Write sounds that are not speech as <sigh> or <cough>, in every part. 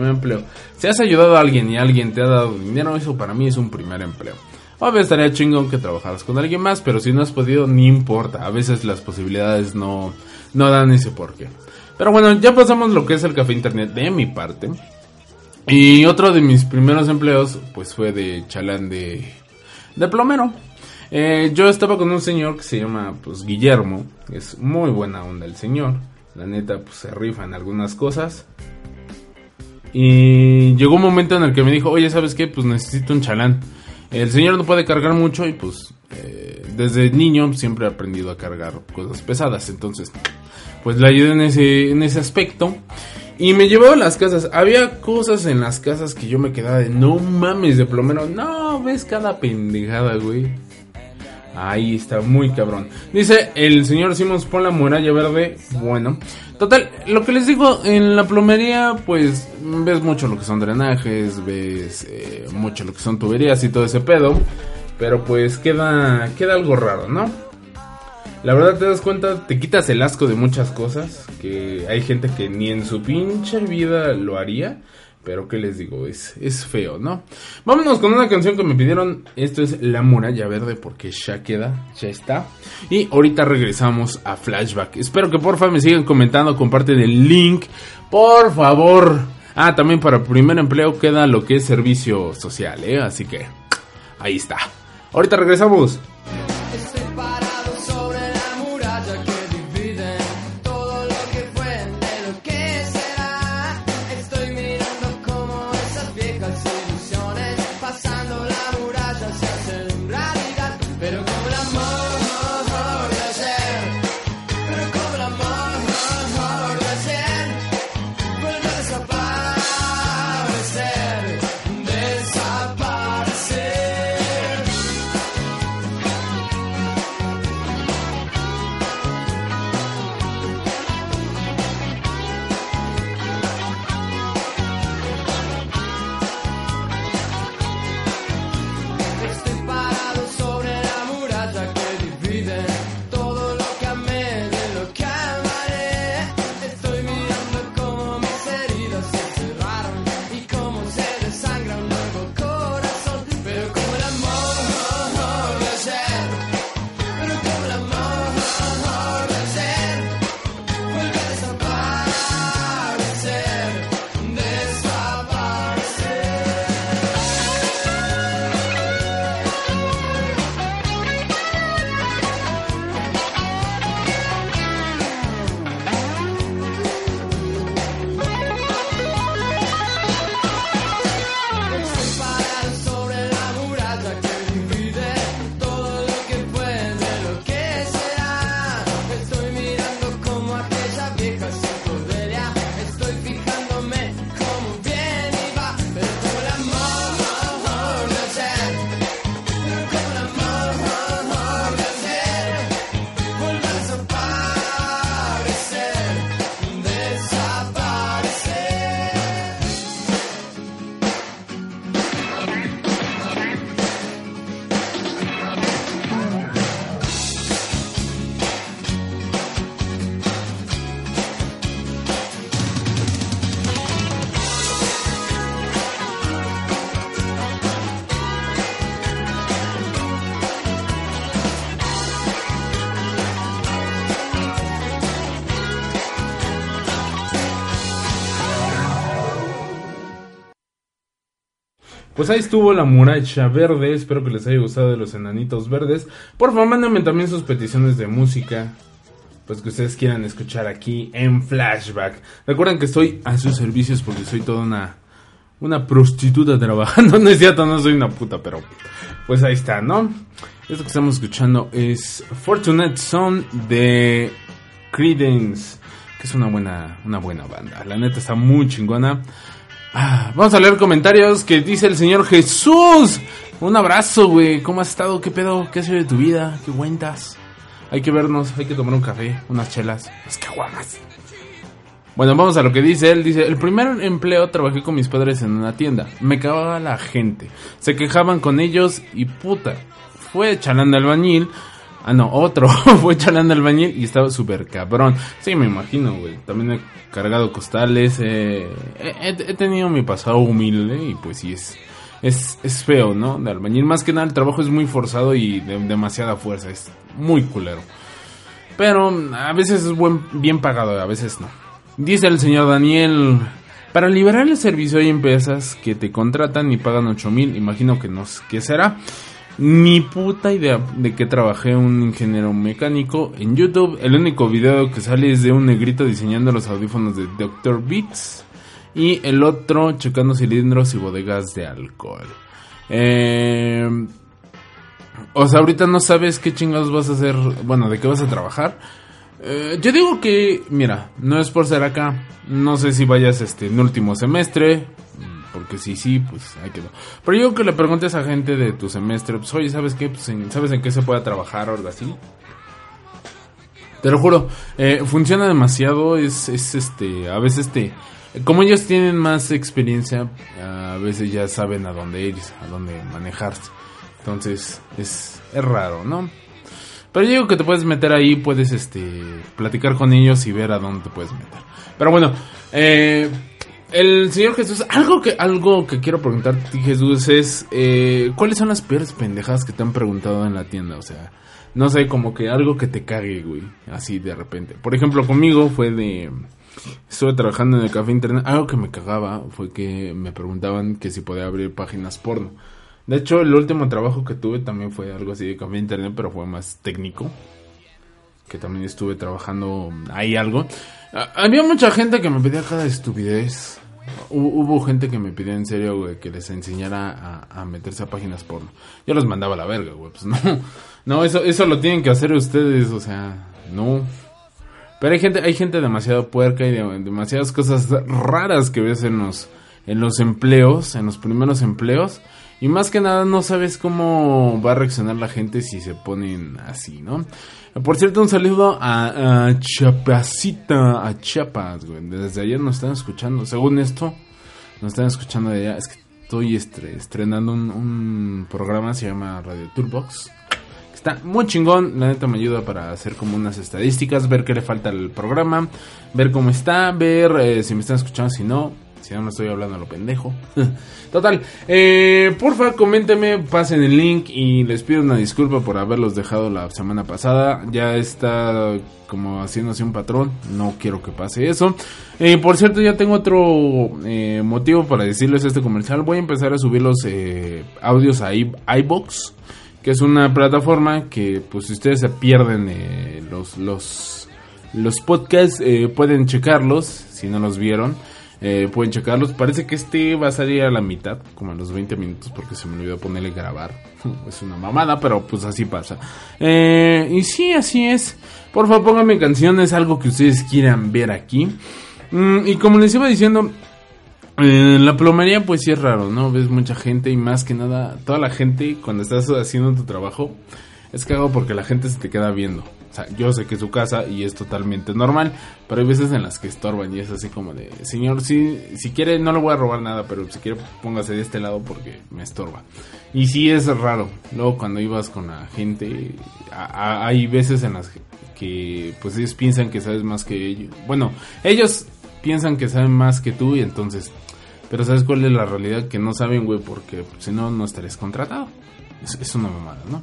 primer empleo. Si has ayudado a alguien y alguien te ha dado dinero, eso para mí es un primer empleo. Obvio estaría chingón que trabajaras con alguien más, pero si no has podido, ni importa. A veces las posibilidades no, no dan ese porqué. Pero bueno, ya pasamos lo que es el café internet de mi parte. Y otro de mis primeros empleos, pues fue de chalán de, de plomero. Eh, yo estaba con un señor que se llama, pues, Guillermo. Es muy buena onda el señor. La neta, pues, se rifa en algunas cosas. Y llegó un momento en el que me dijo, oye, ¿sabes qué? Pues necesito un chalán. El señor no puede cargar mucho y pues eh, desde niño siempre he aprendido a cargar cosas pesadas. Entonces, pues le ayudé en ese, en ese aspecto. Y me llevaba a las casas. Había cosas en las casas que yo me quedaba de no mames de plomero. No, ves cada pendejada, güey. Ahí está, muy cabrón. Dice el señor Simons, pon la muralla verde. Bueno, total, lo que les digo, en la plomería, pues ves mucho lo que son drenajes, ves eh, mucho lo que son tuberías y todo ese pedo. Pero pues queda, queda algo raro, ¿no? La verdad te das cuenta, te quitas el asco de muchas cosas, que hay gente que ni en su pinche vida lo haría. Pero qué les digo, es, es feo, ¿no? Vámonos con una canción que me pidieron. Esto es La Muralla Verde porque ya queda, ya está. Y ahorita regresamos a Flashback. Espero que porfa me sigan comentando, comparten el link. Por favor. Ah, también para primer empleo queda lo que es servicio social, ¿eh? Así que ahí está. Ahorita regresamos. Pues ahí estuvo la muralla verde. Espero que les haya gustado de los enanitos verdes. Por favor, mándenme también sus peticiones de música. Pues que ustedes quieran escuchar aquí en Flashback. Recuerden que estoy a sus servicios porque soy toda una, una prostituta trabajando. <laughs> No es cierto, no soy una puta, pero pues ahí está, ¿no? Esto que estamos escuchando es Fortunate Son de Credence. Que es una buena, una buena banda. La neta está muy chingona. Ah, vamos a leer comentarios que dice el señor Jesús. Un abrazo, güey. ¿Cómo has estado? ¿Qué pedo? ¿Qué ha sido de tu vida? ¿Qué cuentas? Hay que vernos, hay que tomar un café, unas chelas, unas caguamas. Bueno, vamos a lo que dice él. Dice, el primer empleo trabajé con mis padres en una tienda. Me cagaba la gente. Se quejaban con ellos y puta. Fue chalán de albañil Ah, no, otro. <laughs> fue chalán albañil y estaba súper cabrón. Sí, me imagino, güey. También he cargado costales. he, tenido mi pasado humilde y pues sí es, es, es feo, ¿no? De albañil. Más que nada el trabajo es muy forzado y de demasiada fuerza. Es muy culero. Pero a veces es buen, bien pagado, a veces no. Dice el señor Daniel. Para liberar el servicio hay empresas que te contratan y pagan 8 mil. Imagino que no ¿qué será? Ni puta idea de que trabajé un ingeniero mecánico en YouTube. El único video que sale es de un negrito diseñando los audífonos de Dr. Beats. Y el otro checando cilindros y bodegas de alcohol. Eh, o sea, ahorita no sabes qué chingados vas a hacer. Bueno, de qué vas a trabajar. Eh, yo digo que, mira, no es por ser acá. No sé si vayas este en último semestre. Porque si sí, pues ahí quedó. Pero yo que le preguntes a gente de tu semestre, pues oye, ¿sabes qué? Pues, ¿Sabes en qué se puede trabajar o algo así? Te lo juro, eh, funciona demasiado, es, es este, a veces te... Como ellos tienen más experiencia, a veces ya saben a dónde ir, a dónde manejarse. Entonces, es, es raro, ¿no? Pero yo digo que te puedes meter ahí, puedes este platicar con ellos y ver a dónde te puedes meter. Pero bueno, eh, el Señor Jesús, algo que, algo que quiero preguntarte, Jesús, es eh, ¿cuáles son las peores pendejadas que te han preguntado en la tienda? O sea, no sé, como que algo que te cague, güey, así de repente. Por ejemplo, conmigo fue de... Estuve trabajando en el café internet, algo que me cagaba fue que me preguntaban que si podía abrir páginas porno. De hecho, el último trabajo que tuve también fue algo así de café internet, pero fue más técnico. Que también estuve trabajando ahí algo. Ah, había mucha gente que me pedía cada estupidez. Hubo, gente que me pidió en serio, que les enseñara a, meterse a páginas porno. Yo los mandaba a la verga, güey. Pues <laughs> no, no, eso, eso lo tienen que hacer ustedes, o sea, no. Pero hay gente, hay gente demasiado puerca y demasiadas cosas raras que ves en los, en los empleos, en los primeros empleos. Y más que nada no sabes cómo va a reaccionar la gente si se ponen así, ¿no? Por cierto, un saludo a, a Chiapacita, a Chiapas, güey. Desde ayer nos están escuchando. Según esto, nos están escuchando de allá. Es que estoy estrenando un, un programa, se llama Radio Toolbox. Está muy chingón, la neta me ayuda para hacer como unas estadísticas, ver qué le falta al programa, ver cómo está, ver eh, si me están escuchando, si no, si no, no estoy hablando a lo pendejo. <laughs> Total, eh, porfa, coménteme, pasen el link y les pido una disculpa por haberlos dejado la semana pasada. Ya está como haciéndose un patrón, no quiero que pase eso. Eh, por cierto, ya tengo otro eh, motivo para decirles este comercial. Voy a empezar a subir los audios a iBox, que es una plataforma que, pues, si ustedes se pierden los, los, los podcasts, pueden checarlos si no los vieron. Eh, pueden checarlos. Parece que este va a salir a la mitad, como a los 20 minutos, porque se me olvidó ponerle grabar. <laughs> es una mamada, pero pues así pasa. Eh, y sí, así es. Por favor, pónganme canciones, algo que ustedes quieran ver aquí. Mm, y como les iba diciendo, en la plomería pues sí es raro, ¿no? Ves mucha gente y más que nada, toda la gente cuando estás haciendo tu trabajo, es cagado porque la gente se te queda viendo. O sea, yo sé que es su casa y es totalmente normal, pero hay veces en las que estorban y es así como de, señor, si, si quiere no le voy a robar nada, pero si quiere póngase de este lado porque me estorba. Y sí es raro. Luego cuando ibas con la gente, hay veces en las que pues ellos piensan que sabes más que ellos. Bueno, ellos piensan que saben más que tú y entonces... Pero ¿sabes cuál es la realidad? Que no saben, güey, porque si no, no estarías contratado. Es, es una mamada, ¿no?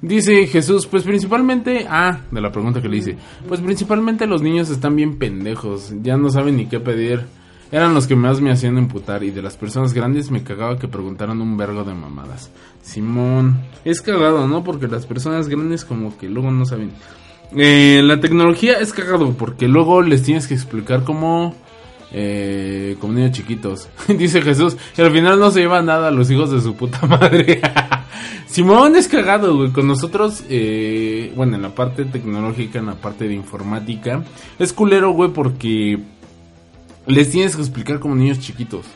Dice Jesús, pues principalmente, ah, de la pregunta que le hice, pues principalmente los niños están bien pendejos, ya no saben ni qué pedir. Eran los que más me hacían emputar y de las personas grandes me cagaba que preguntaran un vergo de mamadas. Simón, es cagado, ¿no? Porque las personas grandes como que luego no saben. Eh, la tecnología es cagado porque luego les tienes que explicar cómo... Eh, como niños chiquitos. <laughs> Dice Jesús, y al final no se lleva nada a los hijos de su puta madre. <laughs> Simón es cagado, güey. Con nosotros, eh, bueno, en la parte tecnológica, en la parte de informática, es culero, güey, porque les tienes que explicar como niños chiquitos.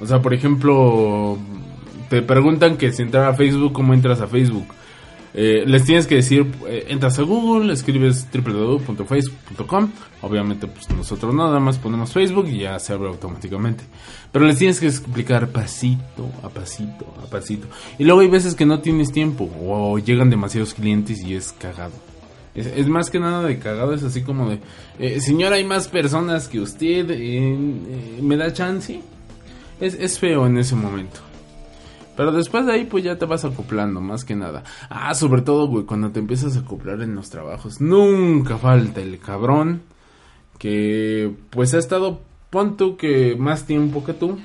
O sea, por ejemplo, te preguntan que si entrar a Facebook, ¿cómo entras a Facebook? Eh, les tienes que decir, eh, entras a Google, escribes www.facebook.com. Obviamente, pues nosotros nada más ponemos Facebook y ya se abre automáticamente. Pero les tienes que explicar pasito a pasito a pasito. Y luego hay veces que no tienes tiempo o llegan demasiados clientes y es cagado. Es, más que nada de cagado, es así como de, eh, señor, hay más personas que usted, ¿me da chance? Es, es feo en ese momento. Pero después de ahí, pues ya te vas acoplando, más que nada. Ah, sobre todo, güey, cuando te empiezas a acoplar en los trabajos. Nunca falta el cabrón que, pues ha estado, pon tú que más tiempo que tú.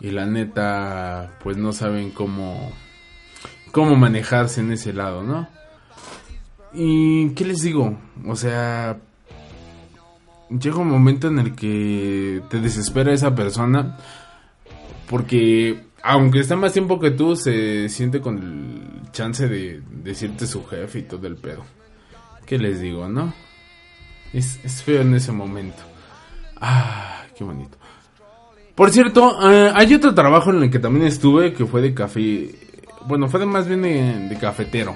Y la neta, pues no saben cómo, cómo manejarse en ese lado, ¿no? Y, ¿qué les digo? O sea, llega un momento en el que te desespera esa persona. Porque aunque está más tiempo que tú, se siente con el chance de decirte su jefe y todo el pedo. ¿Qué les digo, no? Es, feo en ese momento. Ah, qué bonito. Por cierto, eh, hay otro trabajo en el que también estuve que fue de café. Bueno, fue de más bien de, cafetero.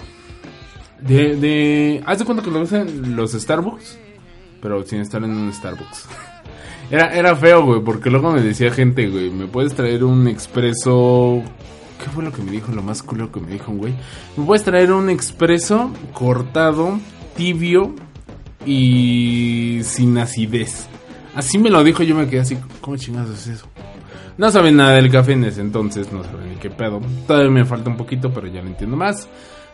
De, de. ¿Haz de cuenta que lo usan los Starbucks? Pero sin estar en un Starbucks. <laughs> Era, era feo, güey, porque luego me decía gente, güey, ¿me puedes traer un expreso? ¿Qué fue lo que me dijo? Lo más culo que me dijo güey. ¿Me puedes traer un expreso cortado, tibio y sin acidez? Así me lo dijo, yo me quedé así, ¿cómo chingados es eso? No saben nada del café en ese entonces, no saben ni qué pedo. Todavía me falta un poquito, pero ya lo entiendo más.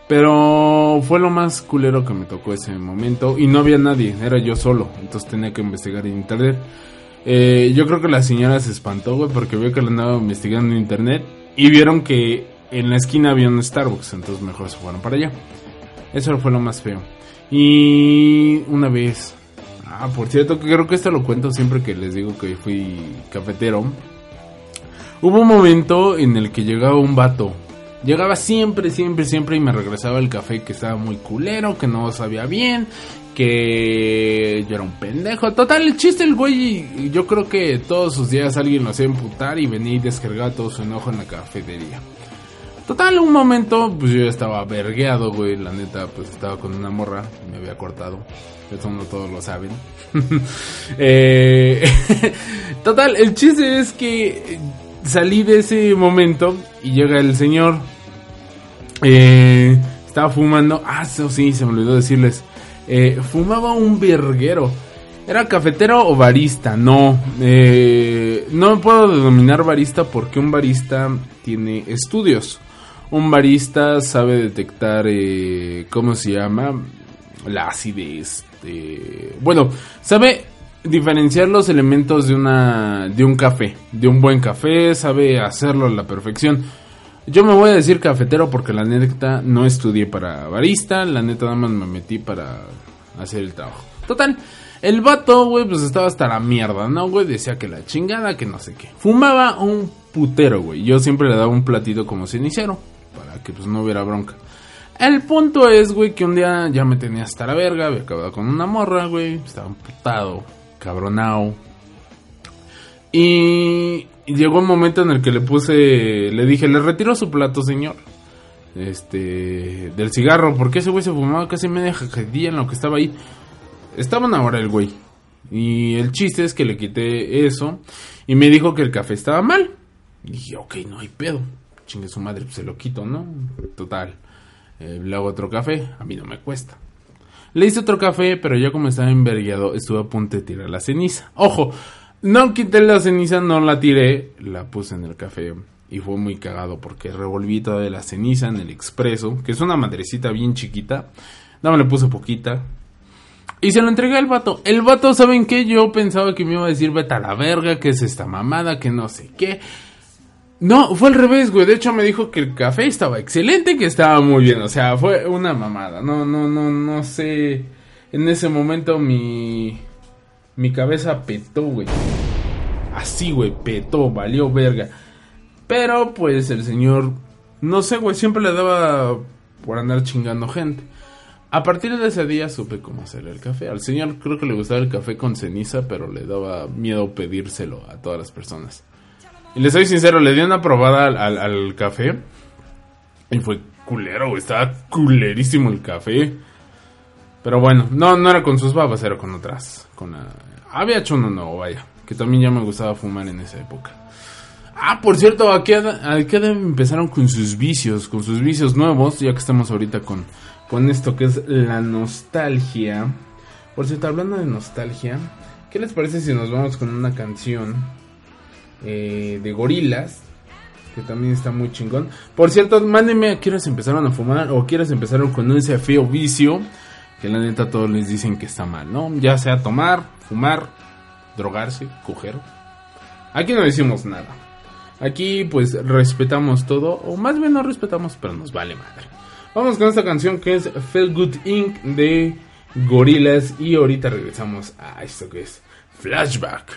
Pero fue lo más culero que me tocó ese momento y no había nadie, era yo solo, entonces tenía que investigar en internet. Eh, yo creo que la señora se espantó, güey, porque vio que lo andaba investigando en internet y vieron que en la esquina había un Starbucks, entonces mejor se fueron para allá. Eso fue lo más feo. Y una vez, ah, por cierto, creo que esto lo cuento siempre que les digo que fui cafetero. Hubo un momento en el que llegaba un vato. Llegaba siempre, siempre, siempre y me regresaba el café que estaba muy culero, que no sabía bien, que yo era un pendejo. Total, el chiste el güey, yo creo que todos sus días alguien lo hacía emputar y venía y descargaba todo su enojo en la cafetería. Total, un momento, pues yo estaba vergueado, güey, la neta, pues estaba con una morra, me había cortado. Eso no todos lo saben. <laughs> Eh, <laughs> total, el chiste es que salí de ese momento y llega el señor. Eh, estaba fumando. Ah, eso sí, se me olvidó decirles. Eh, fumaba un verguero. ¿Era cafetero o barista? No. Eh, no puedo denominar barista porque un barista tiene estudios. Un barista sabe detectar, eh, ¿cómo se llama? La acidez. bueno, sabe diferenciar los elementos de, una, de un café. De un buen café, sabe hacerlo a la perfección. Yo me voy a decir cafetero porque la neta no estudié para barista, la neta nada más me metí para hacer el trabajo. Total, el vato, güey, pues estaba hasta la mierda, ¿no, güey? Decía que la chingada, que no sé qué. Fumaba un putero, güey. Yo siempre le daba un platito como cenicero, para que pues no hubiera bronca. El punto es, güey, que un día ya me tenía hasta la verga, había acabado con una morra, güey, estaba putado, cabronao. Y llegó un momento en el que le puse, le dije, le retiro su plato, señor. Este, del cigarro, porque ese güey se fumaba casi media jacadilla en lo que estaba ahí. Estaba una hora el güey. Y el chiste es que le quité eso. Y me dijo que el café estaba mal. Y dije, ok, no hay pedo. Chingue su madre, pues se lo quito, ¿no? Total. Eh, le hago otro café, a mí no me cuesta. Le hice otro café, pero ya como estaba envergueado, estuve a punto de tirar la ceniza. Ojo, no quité la ceniza, no la tiré, la puse en el café y fue muy cagado porque revolví toda la ceniza en el expreso, que es una madrecita bien chiquita. No me le puse poquita. Y se lo entregué al vato. El vato, ¿saben qué? Yo pensaba que me iba a decir, vete a la verga, que es esta mamada, que no sé qué. No, fue al revés, güey. De hecho, me dijo que el café estaba excelente, que estaba muy bien. O sea, fue una mamada. No, no, no, no sé. En ese momento mi mi cabeza petó, güey. Así, güey, petó, valió verga. Pero pues el señor, no sé, güey, siempre le daba por andar chingando gente. A partir de ese día supe cómo hacer el café. Al señor creo que le gustaba el café con ceniza, pero le daba miedo pedírselo a todas las personas. Y le soy sincero, le di una probada al, al café y fue culero, güey. Estaba culerísimo el café. Pero bueno, no, no era con sus babas, era con otras. Con Había hecho uno nuevo, vaya. Que también ya me gustaba fumar en esa época. Ah, por cierto, ¿a qué, edad, empezaron con sus vicios? Con sus vicios nuevos, ya que estamos ahorita con, con esto que es la nostalgia. Por cierto, hablando de nostalgia, ¿qué les parece si nos vamos con una canción eh, de gorilas? Que también está muy chingón. Por cierto, mándenme a quienes empezaron a fumar o quienes empezaron con ese feo vicio. Que la neta todos les dicen que está mal, ¿no? Ya sea tomar, fumar, drogarse, coger. Aquí no decimos nada. Aquí pues respetamos todo, o más bien no respetamos, pero nos vale madre. Vamos con esta canción que es Feel Good Inc. de Gorillaz y ahorita regresamos a esto que es Flashback.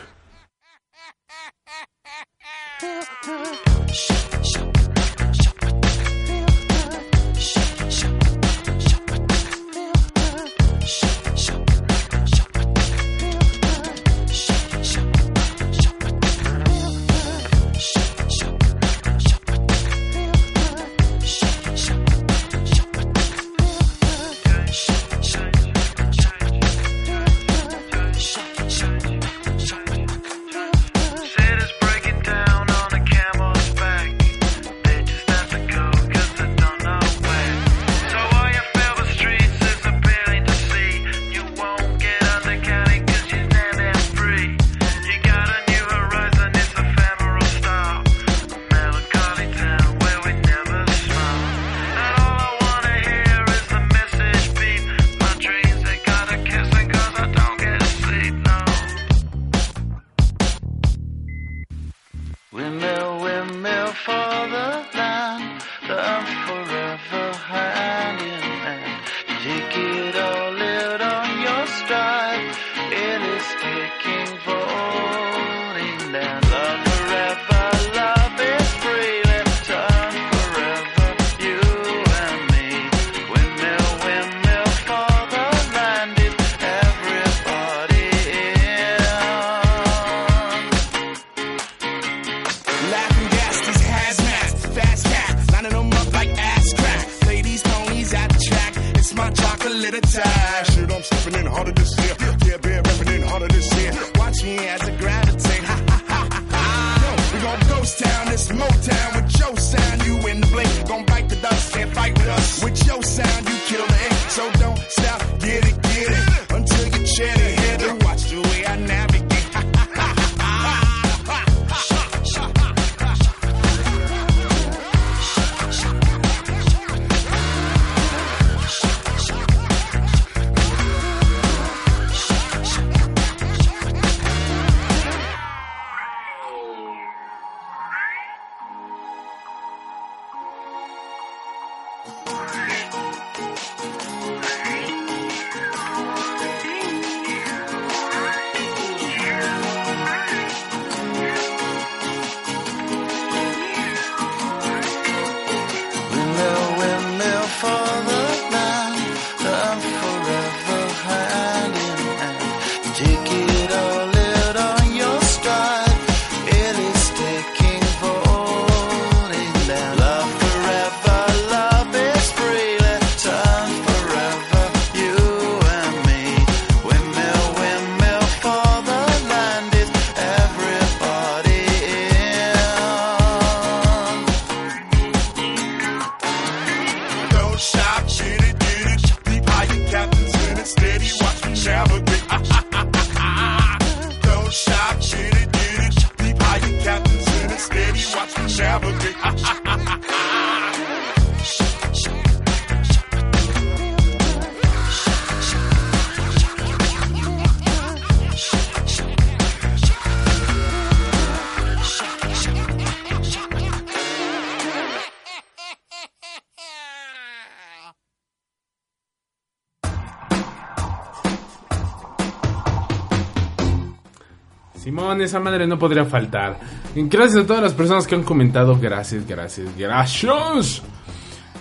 Esa madre no podría faltar. Gracias a todas las personas que han comentado. Gracias, gracias, gracias.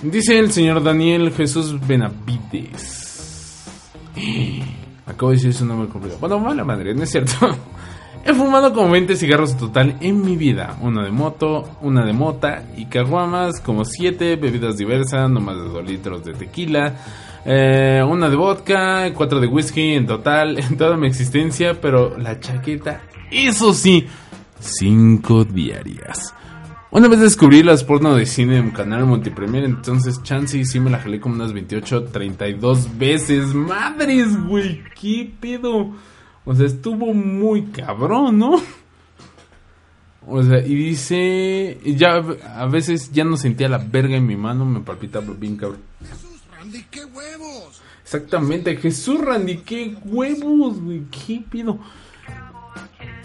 Dice el señor Daniel Jesús Benavides. <gasps> Acabo de decir su nombre completo. Bueno, mala madre, no es cierto. <laughs> He fumado como 20 cigarros total en mi vida. Una de moto, una de mota y caguamas, como 7 bebidas diversas, no más de 2 litros de tequila. Eh, una de vodka, 4 de whisky en total, en toda mi existencia. Pero la chaqueta, eso sí, 5 diarias. Una vez descubrí las porno de cine en canal multipremier, entonces chance y sí me la jalé como unas 28, 32 veces. Madres, güey, qué pedo. O sea, estuvo muy cabrón, ¿no? O sea, y dice, ya a veces ya no sentía la verga en mi mano, me palpitaba bien cabrón. Randy, qué huevos. Exactamente, Jesús Randy, qué huevos, güey, qué pido.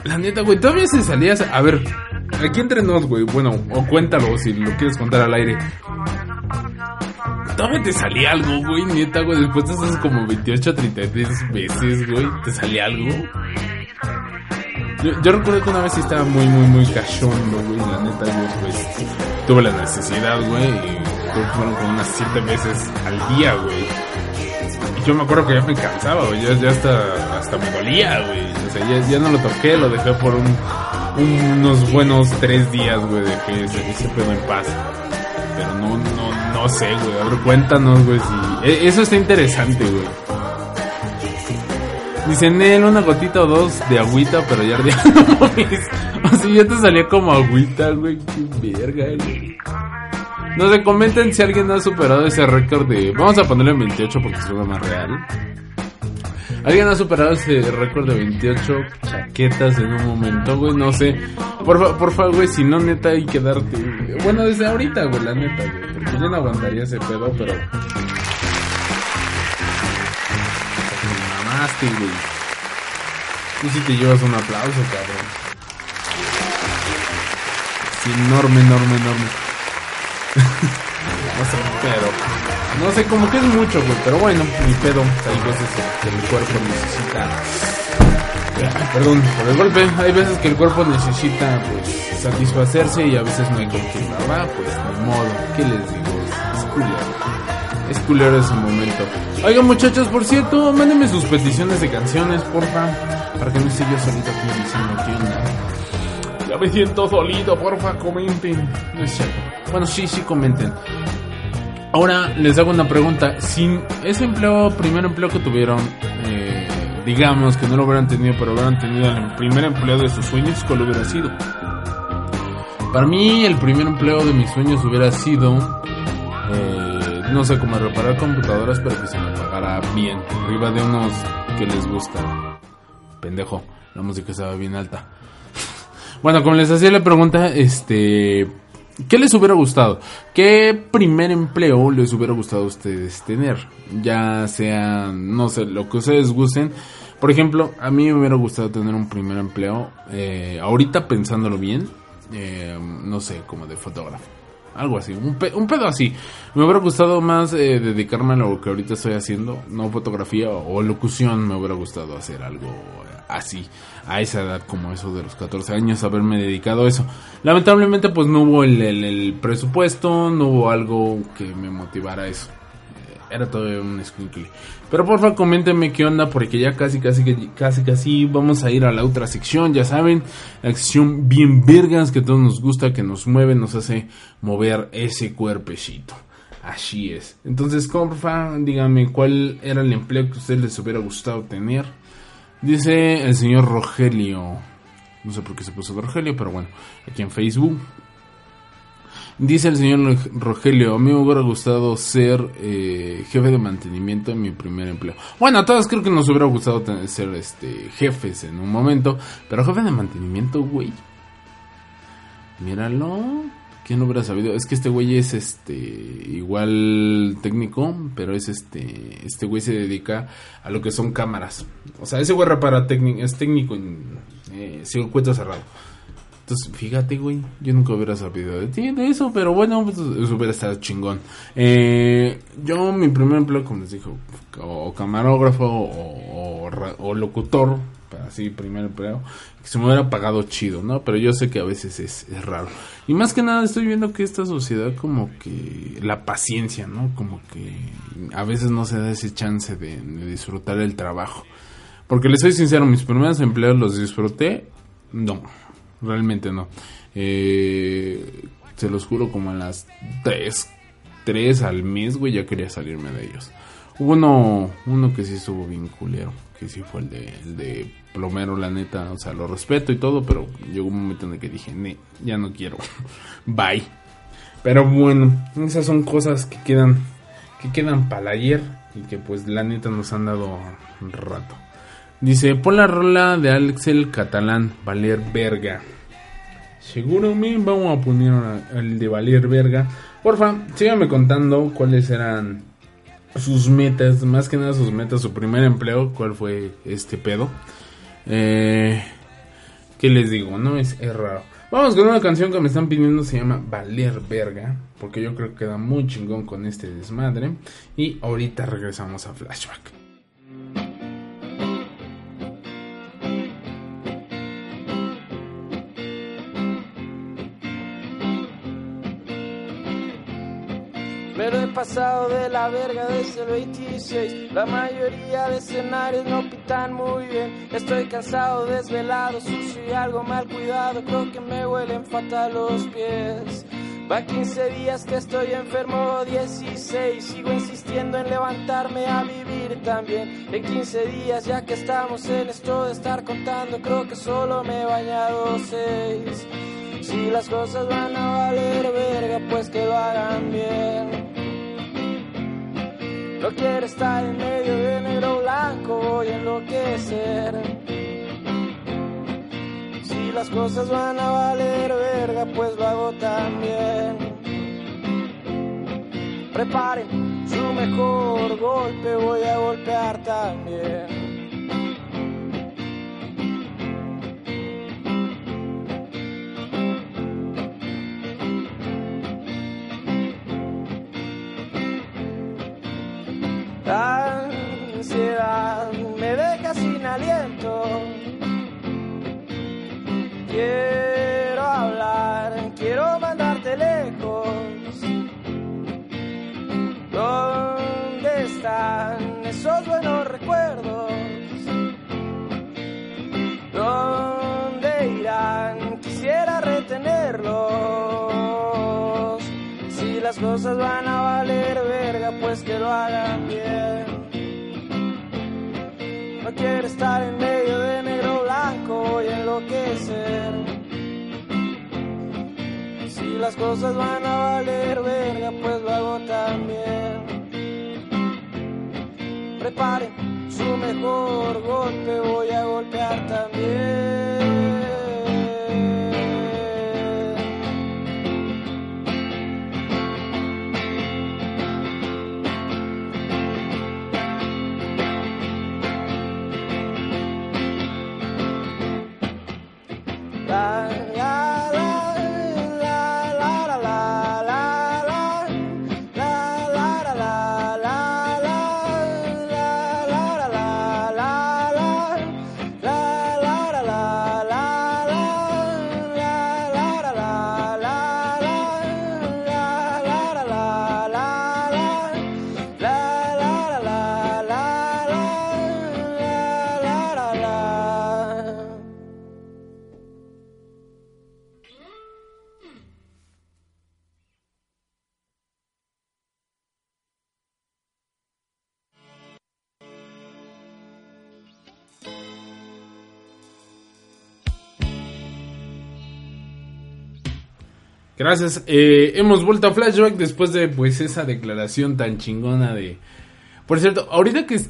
La neta, güey, todavía se salía. A ver, aquí entre nos, güey. Bueno, o cuéntalo si lo quieres contar al aire. Todavía te salía algo, güey, neta, güey. Después de esas como 28, 33 veces, güey, te salía algo. Yo, yo recuerdo que una vez estaba muy, muy, muy cachondo, güey. La neta, yo, pues, tuve la necesidad, güey. Y que fueron como unas 7 veces al día, güey. Y yo me acuerdo que ya me cansaba, güey. Ya, ya hasta, hasta me dolía, güey. O sea, ya, no lo toqué, lo dejé por un, unos buenos 3 días, güey. Dejé ese, ese pedo en paz. Pero no, no, no sé, güey. A cuéntanos, güey. Si... e- Eso está interesante, güey. Dice Nel, una gotita o dos de agüita, pero ya ardía. <laughs> <laughs> o sea, ya te salía como agüita, güey. Qué verga, güey. No sé, comenten si alguien ha superado ese récord de... Vamos a ponerlo en 28 porque suena más real. ¿Alguien ha superado ese récord de 28 chaquetas en un momento, güey? No sé. Porfa, porfa, güey, si no, neta, hay que darte... Bueno, desde ahorita, güey, la neta, güey. Porque yo no aguantaría ese pedo, pero... Mamaste, güey. Tú sí te llevas un aplauso, cabrón. Sí, enorme, enorme, enorme. No sé, pero... No sé, como que es mucho, güey. Pero bueno, mi pedo. Hay veces que el cuerpo necesita... Perdón por el golpe. Hay veces que el cuerpo necesita, pues, satisfacerse y a veces no hay con ¿verdad? Pues, ni modo. ¿Qué les digo? Es, culero. Es culero ese momento. Oigan, muchachos, por cierto, mándenme sus peticiones de canciones, porfa. Para que no esté yo solito aquí diciendo qué onda. Me siento solito, porfa, comenten. No es. Bueno, sí, sí, comenten. Ahora les hago una pregunta. Si ese empleo, primer empleo que tuvieron, eh, digamos que no lo hubieran tenido, pero hubieran tenido el primer empleo de sus sueños, ¿cuál hubiera sido? Para mí, el primer empleo de mis sueños hubiera sido, eh, no sé, como reparar computadoras, pero que se me pagara bien, arriba de unos que les gusta. Pendejo, la música estaba bien alta. Bueno, como les hacía la pregunta, este, ¿qué les hubiera gustado? ¿Qué primer empleo les hubiera gustado a ustedes tener? Ya sea, no sé, lo que ustedes gusten. Por ejemplo, a mí me hubiera gustado tener un primer empleo, eh, ahorita pensándolo bien, eh, no sé, como de fotógrafo. Algo así, un, pe- un pedo así. Me hubiera gustado más eh, dedicarme a lo que ahorita estoy haciendo, no fotografía o, locución, me hubiera gustado hacer algo así, a esa edad como eso de los 14 años, haberme dedicado a eso. Lamentablemente pues no hubo el, el- el presupuesto, no hubo algo que me motivara a eso. Era todavía un escuincle. Pero porfa coméntenme qué onda porque ya casi casi casi casi vamos a ir a la otra sección, ya saben, la sección bien vergas que a todos nos gusta, que nos mueve, nos hace mover ese cuerpecito. Así es. Entonces, porfa, díganme cuál era el empleo que a ustedes les hubiera gustado tener. Dice el señor Rogelio. No sé por qué se puso Rogelio, pero bueno, aquí en Facebook. Dice el señor Rogelio, a mí me hubiera gustado ser eh, jefe de mantenimiento en mi primer empleo. Bueno, a todos creo que nos hubiera gustado ser este jefes en un momento, pero jefe de mantenimiento, güey. Míralo. ¿Quién lo hubiera sabido? Es que este güey es este igual técnico, pero es este este güey se dedica a lo que son cámaras. O sea, ese güey repara técnico, es técnico en eh, circuito cerrado. Entonces, fíjate, güey, yo nunca hubiera sabido de ti de eso, pero bueno, pues, eso hubiera estado chingón. Eh, yo, mi primer empleo, como les dijo, o camarógrafo o, o o locutor, así, primer empleo, que se me hubiera pagado chido, ¿no? Pero yo sé que a veces es, es raro. Y más que nada estoy viendo que esta sociedad como que la paciencia, ¿no? Como que a veces no se da ese chance de, de disfrutar el trabajo. Porque les soy sincero, mis primeros empleos los disfruté No, realmente no. Eh, se los juro, como a las 3, 3 al mes, güey, ya quería salirme de ellos. Hubo uno, uno que sí estuvo bien culero, que sí fue el de, plomero, la neta, o sea, lo respeto y todo, pero llegó un momento en el que dije, ne, ya no quiero, <laughs> bye. Pero bueno, esas son cosas que quedan, que quedan para ayer y que pues la neta nos han dado un rato. Dice, pon la rola de Alexel Catalán, Valer Verga. Seguro me vamos a poner el de Valer Verga. Porfa, síganme contando cuáles eran sus metas, más que nada sus metas, su primer empleo, cuál fue este pedo. Eh, ¿Qué les digo? No es, es raro. Vamos con una canción que me están pidiendo, se llama Valer Verga, porque yo creo que queda muy chingón con este desmadre. Y ahorita regresamos a Flashback. Pasado de la verga desde el 26. La mayoría de escenarios no pitan muy bien. Estoy cansado, desvelado, sucio y algo mal cuidado. Creo que me huelen fatal los pies. Va 15 días que estoy enfermo, 16. Sigo insistiendo en levantarme a vivir también. En 15 días, ya que estamos en esto de estar contando, creo que solo me he bañado 6. Si las cosas van a valer verga, pues que lo hagan bien. No quiero estar en medio de negro blanco, voy a enloquecer. Si las cosas van a valer verga, pues lo hago también. Preparen su mejor golpe, voy a golpear también. La ansiedad me deja sin aliento. Quiero hablar, quiero mandarte lejos. ¿Dónde están esos buenos recuerdos? ¿Dónde irán? Quisiera retenerlos. Cosas van a valer verga, pues que lo hagan bien. No quiero estar en medio de negro blanco, a enloquecer. Si las cosas van a valer verga, pues lo hago también. Preparen su mejor golpe, voy a golpear también. Gracias. Eh, hemos vuelto a Flashback después de pues esa declaración tan chingona de... Por cierto, ahorita que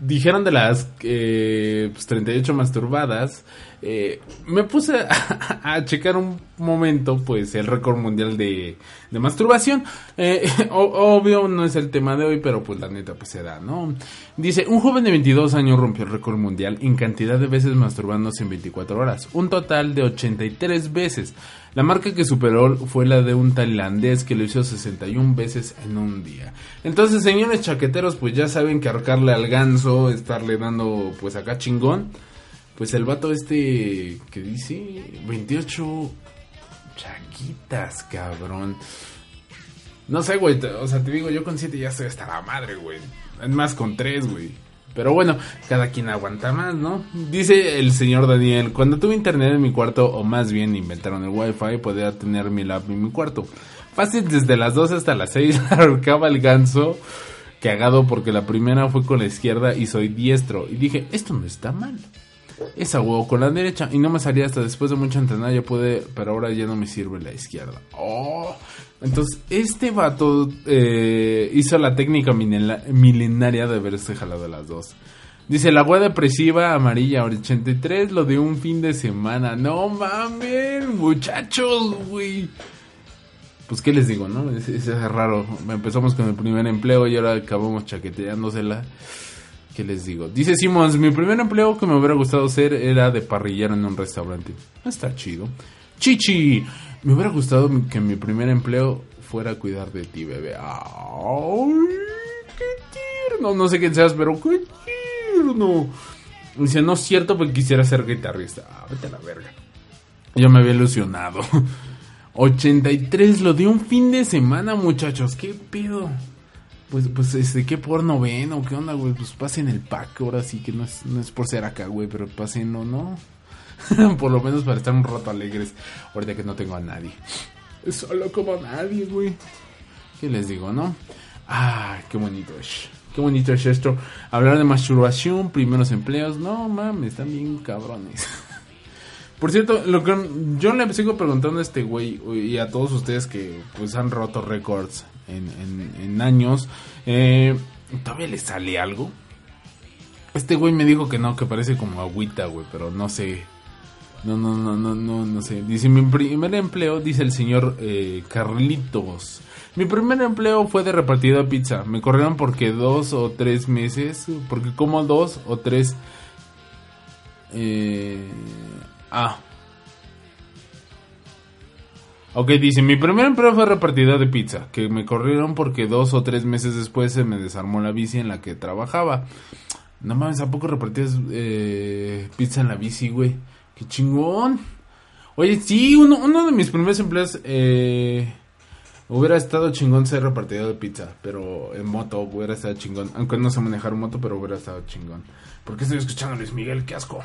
dijeron de las eh, pues, 38 masturbadas, eh, me puse <laughs> a, checar un momento pues el récord mundial de, de masturbación. Eh, <laughs> o- obvio no es el tema de hoy, pero pues la neta pues se da, ¿no? Dice, un joven de 22 años rompió el récord mundial en cantidad de veces masturbándose en 24 horas, un total de 83 veces. La marca que superó fue la de un tailandés que lo hizo 61 veces en un día. Entonces, señores chaqueteros, pues ya saben que arcarle al ganso, estarle dando pues acá chingón. Pues el vato este que dice 28 chaquitas, cabrón. No sé, güey, o sea, te digo, yo con 7 ya estoy hasta la madre, güey. Es más, con 3, güey. Pero bueno, cada quien aguanta más, ¿no? Dice el señor Daniel, cuando tuve internet en mi cuarto, o más bien inventaron el wifi, podía tener mi lap en mi cuarto. Fácil desde las 2 hasta las 6 <laughs> arcaba el ganso cagado porque la primera fue con la izquierda y soy diestro. Y dije, esto no está mal. Esa huevo con la derecha y no me salía hasta después de mucho entrenar, ya pude, pero ahora ya no me sirve la izquierda. Oh. Entonces, este vato eh, hizo la técnica milenaria de haberse jalado las dos. Dice, la agua depresiva amarilla 83 lo de un fin de semana. No mames, muchachos, güey. Pues qué les digo, ¿no? Es, raro. Empezamos con el primer empleo y ahora acabamos chaqueteándosela. ¿Qué les digo? Dice Simons, mi primer empleo que me hubiera gustado hacer era de parrillero en un restaurante. Está chido. Chichi, me hubiera gustado que mi primer empleo fuera cuidar de ti, bebé. Ay, qué tierno. No sé quién seas, pero qué tierno. Dice, no es cierto, porque quisiera ser guitarrista. Ah, vete a la verga. Yo me había ilusionado. <laughs> 83 lo de un fin de semana, muchachos. ¿Qué pedo? Pues, pues, este, ¿qué porno ven o qué onda, güey? Pues pasen el pack, ahora sí que no es, no es por ser acá, güey, pero pasen, no, no. <laughs> por lo menos para estar un rato alegres, ahorita que no tengo a nadie. Solo como a nadie, güey. ¿Qué les digo, no? Ah, qué bonito es. Qué bonito es esto. Hablar de masturbación, primeros empleos. No, mames, están bien cabrones. <laughs> Por cierto, lo que yo le sigo preguntando a este güey y a todos ustedes que pues han roto récords en, años, eh, ¿todavía le sale algo? Este güey me dijo que no, que parece como agüita, güey, pero no sé. No, no, no, no, no, no sé. Dice, mi primer empleo, dice el señor eh, Carlitos. Mi primer empleo fue de repartidor de pizza. Me corrieron porque dos o tres meses, porque como dos o tres... Eh, Ah. Ok, dice, mi primer empleo fue repartidor de pizza, que me corrieron porque dos o tres meses después se me desarmó la bici en la que trabajaba. No mames, ¿a poco repartías eh, pizza en la bici, güey? ¡Qué chingón! Oye, sí, uno, de mis primeros empleos eh, hubiera estado chingón ser repartidor de pizza, pero en moto hubiera estado chingón. Aunque no sé manejar moto, pero hubiera estado chingón. ¿Por qué estoy escuchando a Luis Miguel? ¡Qué asco!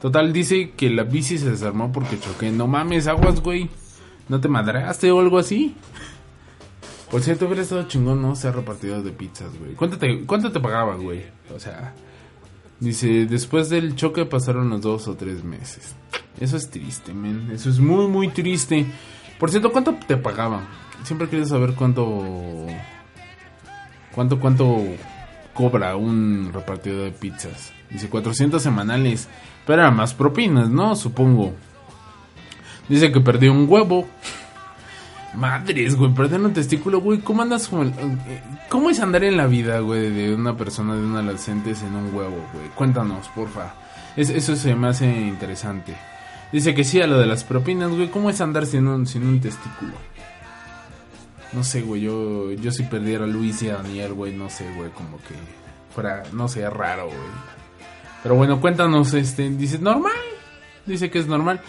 Total, dice que la bici se desarmó porque choqué. No mames, aguas, güey. ¿No te madraste o algo así? Por cierto, hubiera estado chingón, ¿no? Ser repartidor de pizzas, güey. ¿Cuánto te, cuánto te pagaban, güey? O sea, dice, después del choque pasaron los dos o tres meses. Eso es triste, men. Eso es muy, muy triste. Por cierto, ¿cuánto te pagaban? Siempre quería saber cuánto... ¿Cuánto, cuánto cobra un repartidor de pizzas? Dice 400 semanales. Pero más propinas, ¿no? Supongo. Dice que perdió un huevo. Madres, güey, perder un testículo, güey. ¿Cómo andas con eh, ¿Cómo es andar en la vida, güey, de una persona, de un adolescente en un huevo, güey? Cuéntanos, porfa. eso se me hace interesante. Dice que sí a lo de las propinas, güey. ¿Cómo es andar sin un, sin un testículo? No sé, güey. Yo, yo si perdiera a Luis y a Daniel, güey, no sé, güey. Como que fuera, no sé, raro, güey. Pero bueno, cuéntanos, este, dice, normal. Dice que es normal.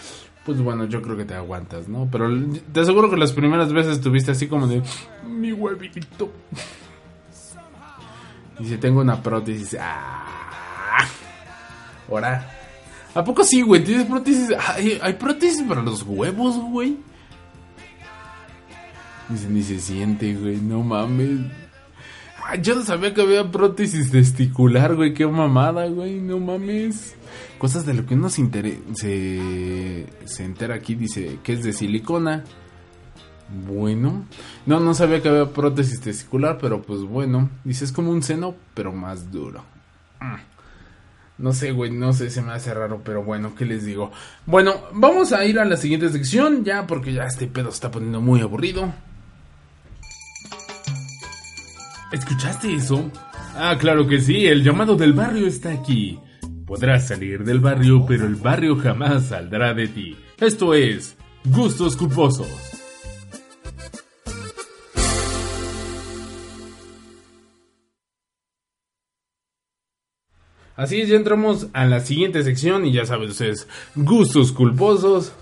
Pues bueno, yo creo que te aguantas, ¿no? Pero te aseguro que las primeras veces estuviste así como de, mi huevito. <laughs> Dice, tengo una prótesis. Ah, ahora. ¿A poco sí, güey? ¿Tienes prótesis? ¿Hay, ¿Hay prótesis para los huevos, güey? Dice, ni se siente, güey. No mames. Yo no sabía que había prótesis testicular, güey. Qué mamada, güey. No mames. Cosas de lo que uno se, se, entera aquí. Dice que es de silicona. Bueno. No, no sabía que había prótesis testicular, pero pues bueno. Dice, es como un seno, pero más duro. Mm. No sé, güey, no sé, se me hace raro, pero bueno, ¿qué les digo? Bueno, vamos a ir a la siguiente sección, ya, porque ya este pedo está poniendo muy aburrido. ¿Escuchaste eso? Ah, claro que sí, el llamado del barrio está aquí. Podrás salir del barrio, pero el barrio jamás saldrá de ti. Esto es Gustos Culposos. Así es, ya entramos a la siguiente sección y ya saben ustedes, gustos culposos.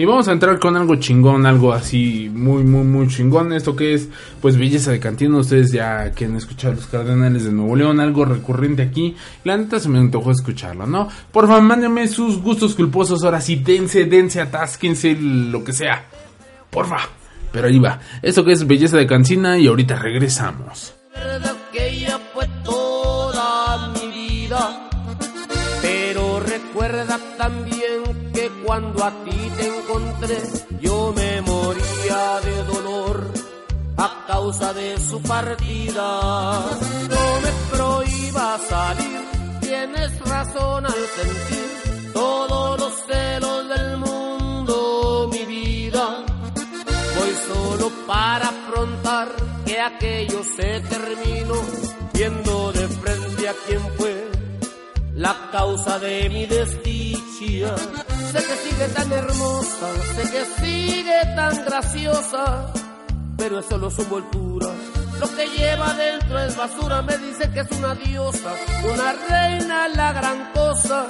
Y vamos a entrar con algo chingón, algo así muy, muy, muy chingón. Esto que es, pues, belleza de cantina. Ustedes ya que han escuchado los Cardenales de Nuevo León, algo recurrente aquí. La neta se me antojó escucharlo, ¿no? Por favor, mándenme sus gustos culposos. Ahora sí, dense, dense, atásquense, lo que sea. Porfa. Pero ahí va. Esto que es belleza de cantina y ahorita regresamos. Yo me moría de dolor a causa de su partida. No me prohíba salir, tienes razón al sentir todos los celos del mundo, mi vida. Voy solo para afrontar que aquello se terminó, viendo de frente a quién fue la causa de mi desdicha. Sé que sigue tan hermosa, sé que sigue tan graciosa, pero es solo su envoltura. Lo que lleva dentro es basura, me dice que es una diosa, una reina, la gran cosa.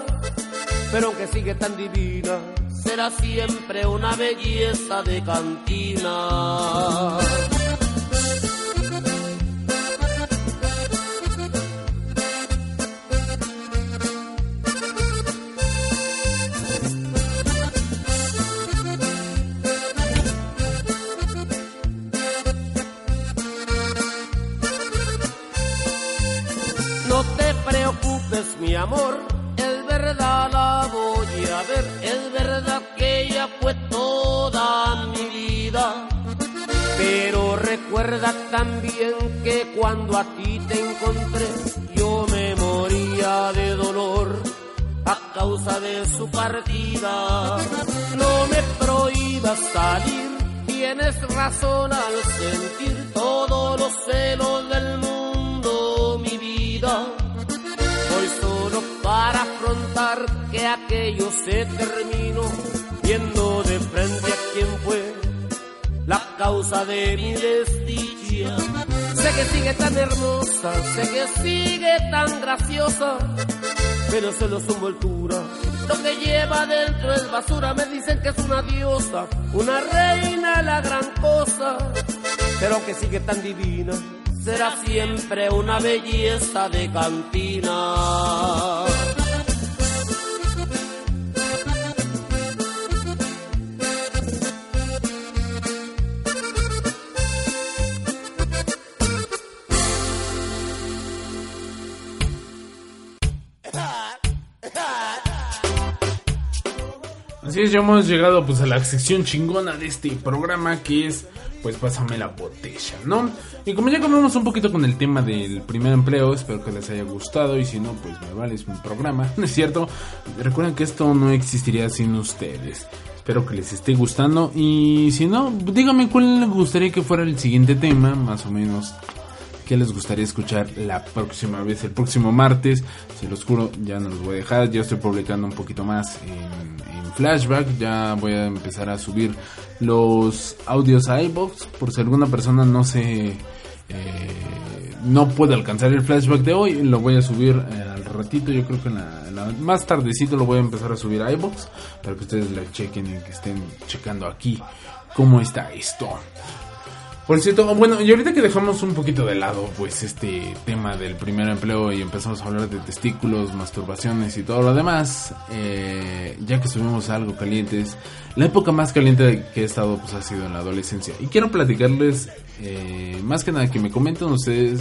Pero aunque sigue tan divina, será siempre una belleza de cantina. Mi amor, es verdad la voy a ver, es verdad que ella fue toda mi vida. Pero recuerda también que cuando a ti te encontré, yo me moría de dolor a causa de su partida. No me prohíbas salir, tienes razón al sentir todos los celos del mundo, que aquello se terminó, viendo de frente a quién fue la causa de mi desdicha. Sé que sigue tan hermosa, sé que sigue tan graciosa, pero solo su envoltura. Lo que lleva dentro es basura, me dicen que es una diosa, una reina, la gran cosa, pero que sigue tan divina, será siempre una belleza de cantina. Así es, ya hemos llegado pues a la sección chingona de este programa que es pues pásame la botella, ¿no? Y como ya comemos un poquito con el tema del primer empleo, espero que les haya gustado y si no, pues me vale, es mi programa, <laughs> ¿no es cierto? Recuerden que esto no existiría sin ustedes. Espero que les esté gustando y si no, díganme cuál les gustaría que fuera el siguiente tema, más o menos qué les gustaría escuchar la próxima vez, el próximo martes. Se los juro, ya no los voy a dejar. Ya estoy publicando un poquito más en Flashback. Ya voy a empezar a subir los audios a iBox. Por si alguna persona no se. eh, no puede alcanzar el flashback de hoy, lo voy a subir eh, al ratito. Yo creo que la, más tardecito lo voy a empezar a subir a iBox para que ustedes la chequen y que estén checando aquí cómo está esto. Por cierto, bueno, y ahorita que dejamos un poquito de lado, pues este tema del primer empleo y empezamos a hablar de testículos, masturbaciones y todo lo demás, eh, ya que subimos algo calientes, la época más caliente que he estado pues ha sido en la adolescencia. Y quiero platicarles, eh, más que nada que me comenten ustedes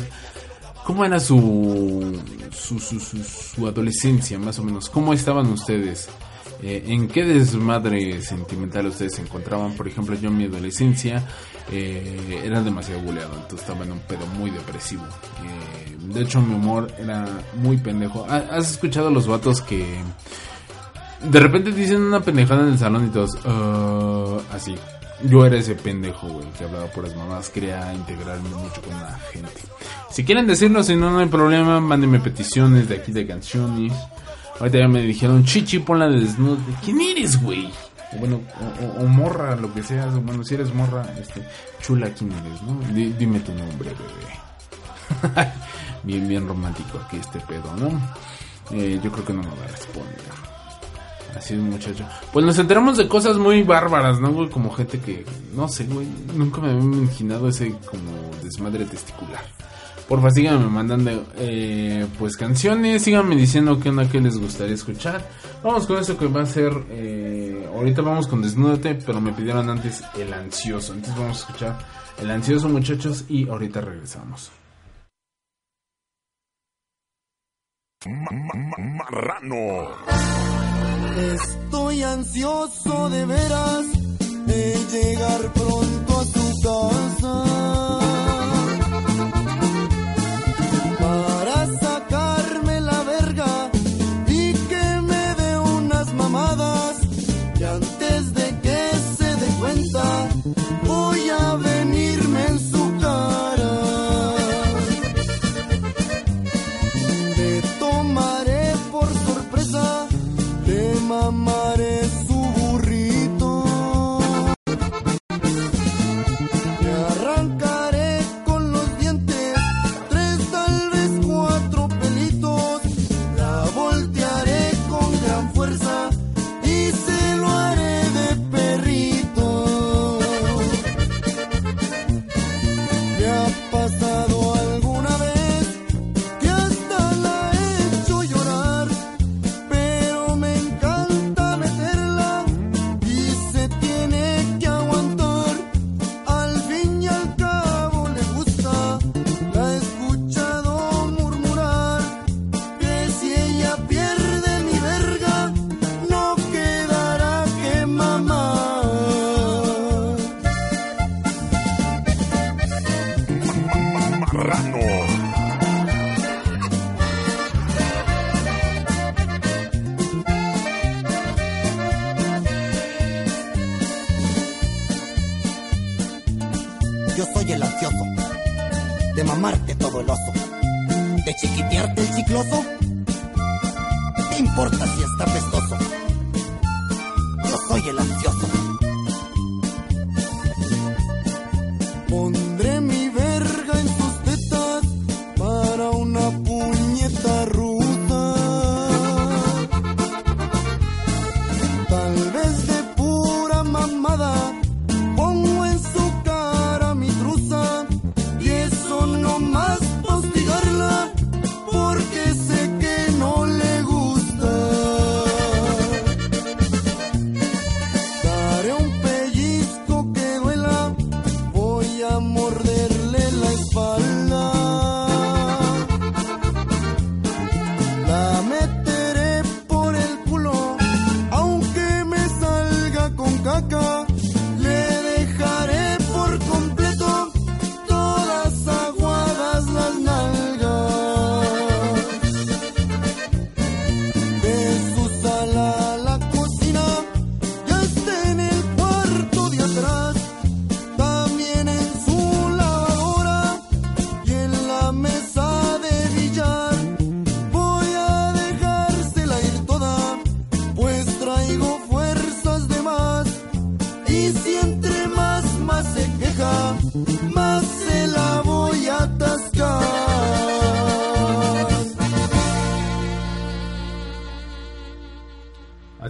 cómo era su su, su, su, su adolescencia, más o menos, cómo estaban ustedes. Eh, ¿En qué desmadre sentimental ustedes se encontraban? Por ejemplo, yo en mi adolescencia eh, era demasiado buleado, entonces estaba en un pedo muy depresivo. Eh, de hecho, mi humor era muy pendejo. ¿Ha- ¿Has escuchado los vatos que de repente dicen una pendejada en el salón y todos, "Ah", así? Yo era ese pendejo, güey, que hablaba puras mamás, quería integrarme mucho con la gente. Si quieren decirlo, si no, no hay problema, mándenme peticiones de aquí de canciones. Ahorita ya me dijeron, chichi, ponla de desnudo. ¿Quién eres, güey? o bueno, o, morra, lo que seas, o bueno, si eres morra, este, chula, ¿quién eres, no? D dime tu nombre, bebé. <laughs> bien, bien romántico aquí este pedo, ¿no? Eh, yo creo que no me va a responder. Así es, muchacho. Pues nos enteramos de cosas muy bárbaras, ¿no, güey? Como gente que, no sé, güey, nunca me había imaginado ese como desmadre testicular. Porfa, síganme mandando eh, pues canciones, síganme diciendo qué onda que les gustaría escuchar. Vamos con esto que va a ser, eh, ahorita vamos con Desnúdate, pero me pidieron antes El Ansioso. Entonces vamos a escuchar El Ansioso muchachos y ahorita regresamos. Marrano. Estoy ansioso de veras de llegar pronto a tu casa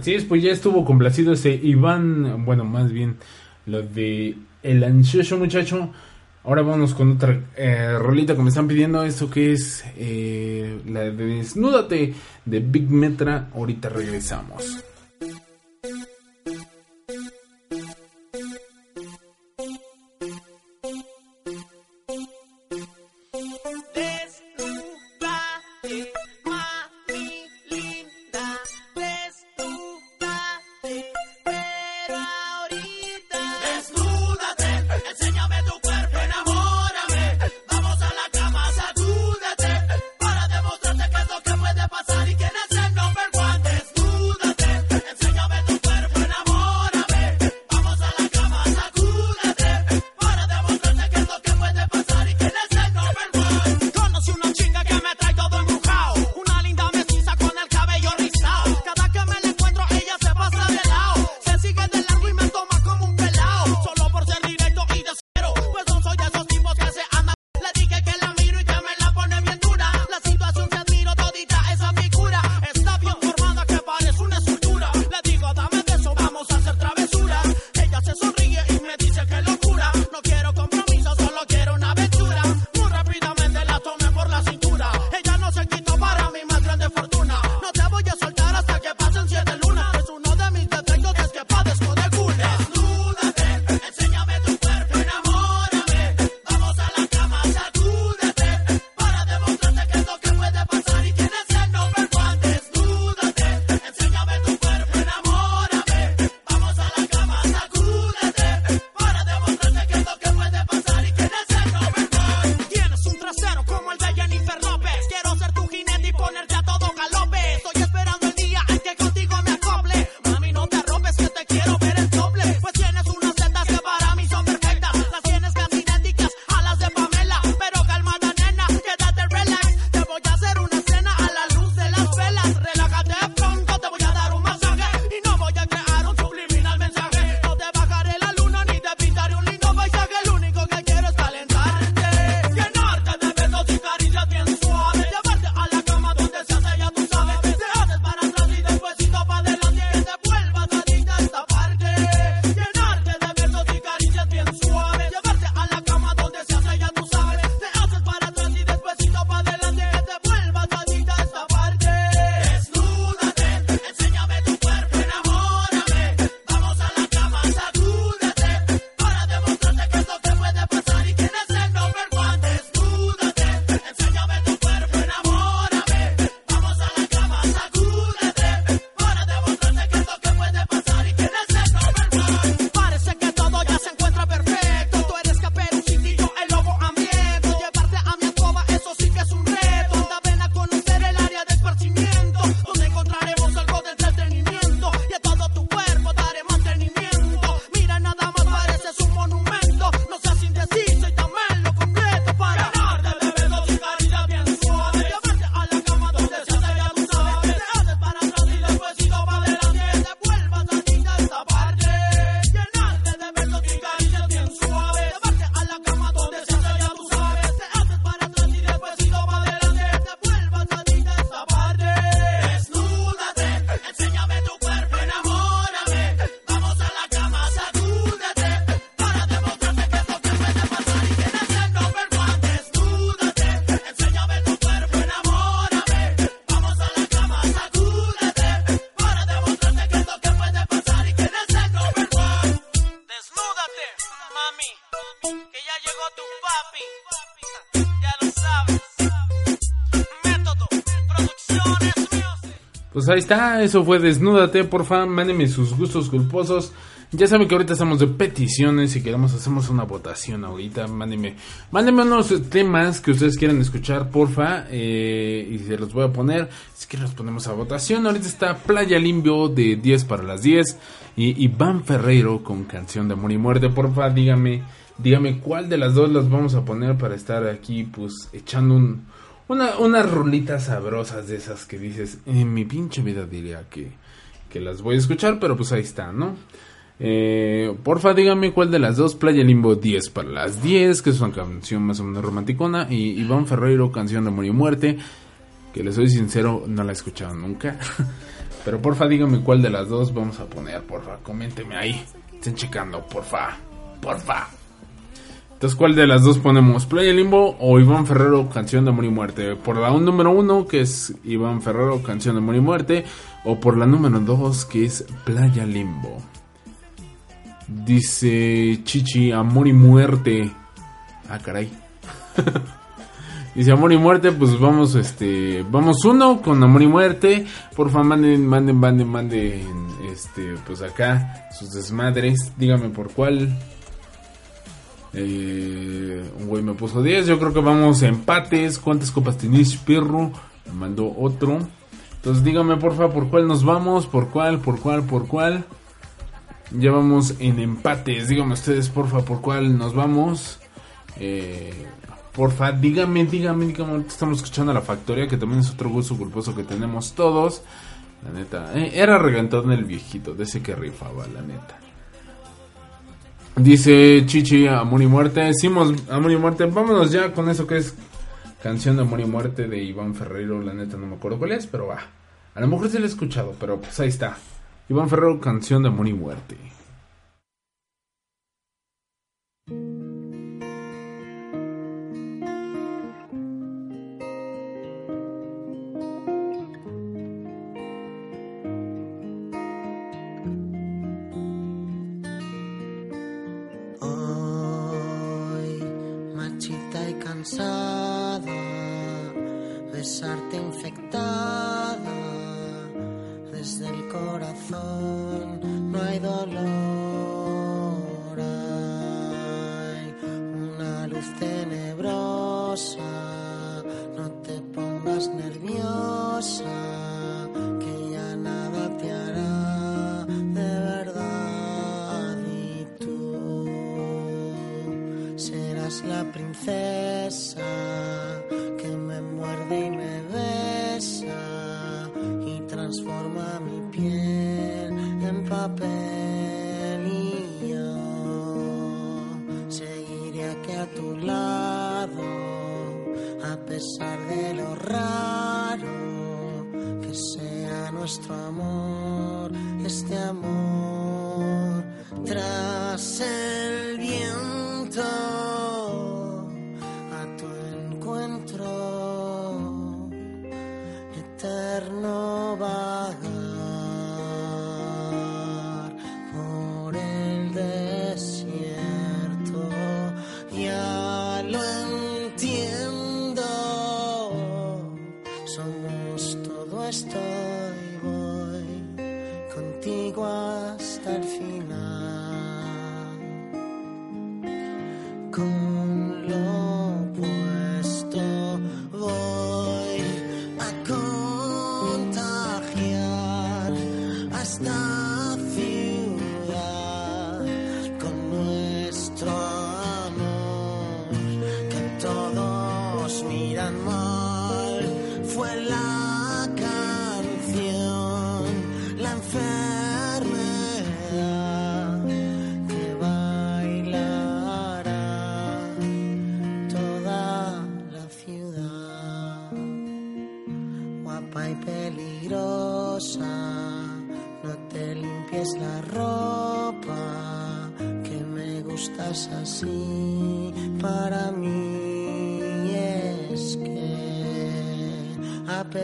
Así es, pues ya estuvo complacido ese Iván, bueno, más bien lo de el ansioso muchacho. Ahora vamos con otra eh, rolita que me están pidiendo, esto que es eh, la de Desnúdate de Big Metra. Ahorita regresamos. Ahí está, eso fue Desnúdate, porfa, mándenme sus gustos culposos. Ya saben que ahorita estamos de peticiones y queremos hacemos una votación ahorita. Mándenme, mándenme unos temas que ustedes quieran escuchar, porfa, eh, y se los voy a poner. Si que los ponemos a votación. Ahorita está Playa Limpio de 10 para las 10 y Iván Ferreiro con canción de amor y muerte. Porfa, dígame, dígame cuál de las dos las vamos a poner para estar aquí, pues echando un, una, unas rolitas sabrosas de esas que dices, en mi pinche vida diría que, que las voy a escuchar, pero pues ahí está, ¿no? Eh, porfa, dígame cuál de las dos, Playa Limbo 10 para las 10, que es una canción más o menos romanticona, y Iván Ferreiro, canción de amor y muerte, que les soy sincero, no la he escuchado nunca. <laughs> Pero porfa, dígame cuál de las dos vamos a poner, porfa, coménteme ahí, estén checando, porfa, porfa. Entonces, ¿cuál de las dos ponemos? ¿Playa Limbo o Iván Ferrero, Canción de Amor y Muerte? Por la un número uno, que es Iván Ferrero, Canción de Amor y Muerte, o por la número dos, que es Playa Limbo. Dice Chichi, Amor y Muerte. Ah, caray. <laughs> Dice Amor y Muerte, pues vamos, este, vamos uno con Amor y Muerte. Porfa, manden, manden, manden, manden, este, pues acá sus desmadres. Dígame por cuál. Eh, un güey me puso 10. Yo creo que vamos a empates. ¿Cuántas copas tenéis, perro? Me mandó otro. Entonces dígame porfa por cuál nos vamos. ¿Por cuál? ¿Por cuál? ¿Por cuál? Ya vamos en empates. Díganme ustedes porfa por cuál nos vamos. Eh, porfa, dígame, dígame, dígame. Estamos escuchando a la factoría. Que también es otro gusto culposo que tenemos todos. La neta. eh, era regantón el viejito. De ese que rifaba, la neta. Dice Chichi, Amor y Muerte. Decimos Amor y Muerte. Vámonos ya con eso que es canción de Amor y Muerte de Iván Ferreiro. La neta no me acuerdo cuál es, pero va. A lo mejor sí la he escuchado, pero pues ahí está. Iván Ferreiro, canción de Amor y Muerte. Nerviosa, que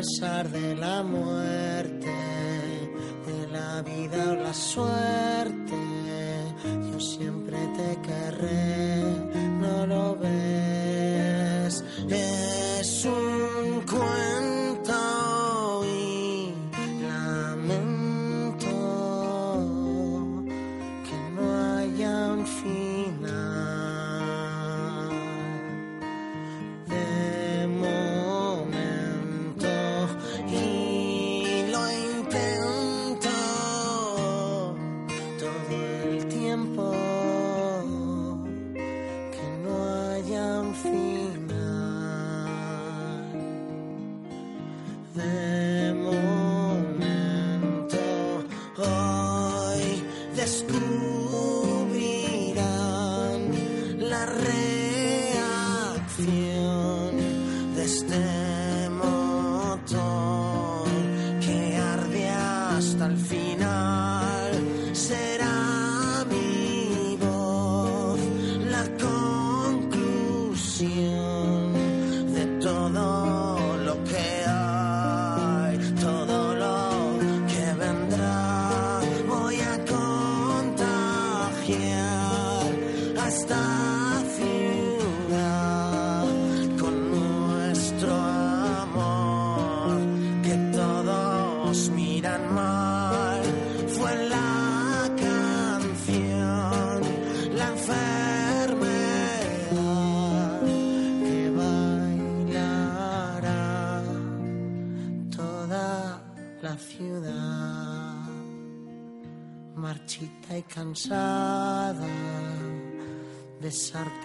de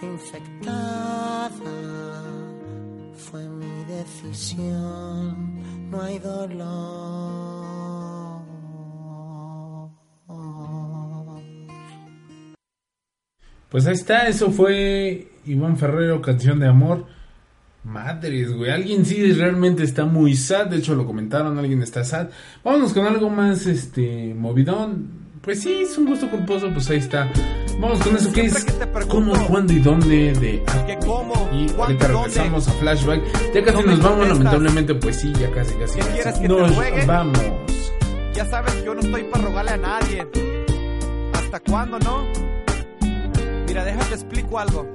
infectada, fue mi decisión, no hay dolor. Pues ahí está, eso fue Iván Ferrero, canción de amor. Madres, güey, alguien sí realmente está muy sad, de hecho lo comentaron, alguien está sad. Vámonos con algo más, este, movidón. Pues sí, es un gusto culposo, pues ahí está. Vamos con eso que es cómo, cuándo y dónde de cómo, Y ahorita regresamos a Flashback. Ya casi nos vamos, lamentablemente, pues sí, ya casi, casi. ¿Qué quieres, que te nos vamos. Ya sabes, yo no estoy para rogarle a nadie. ¿Hasta cuándo, no? Mira, déjate explico algo.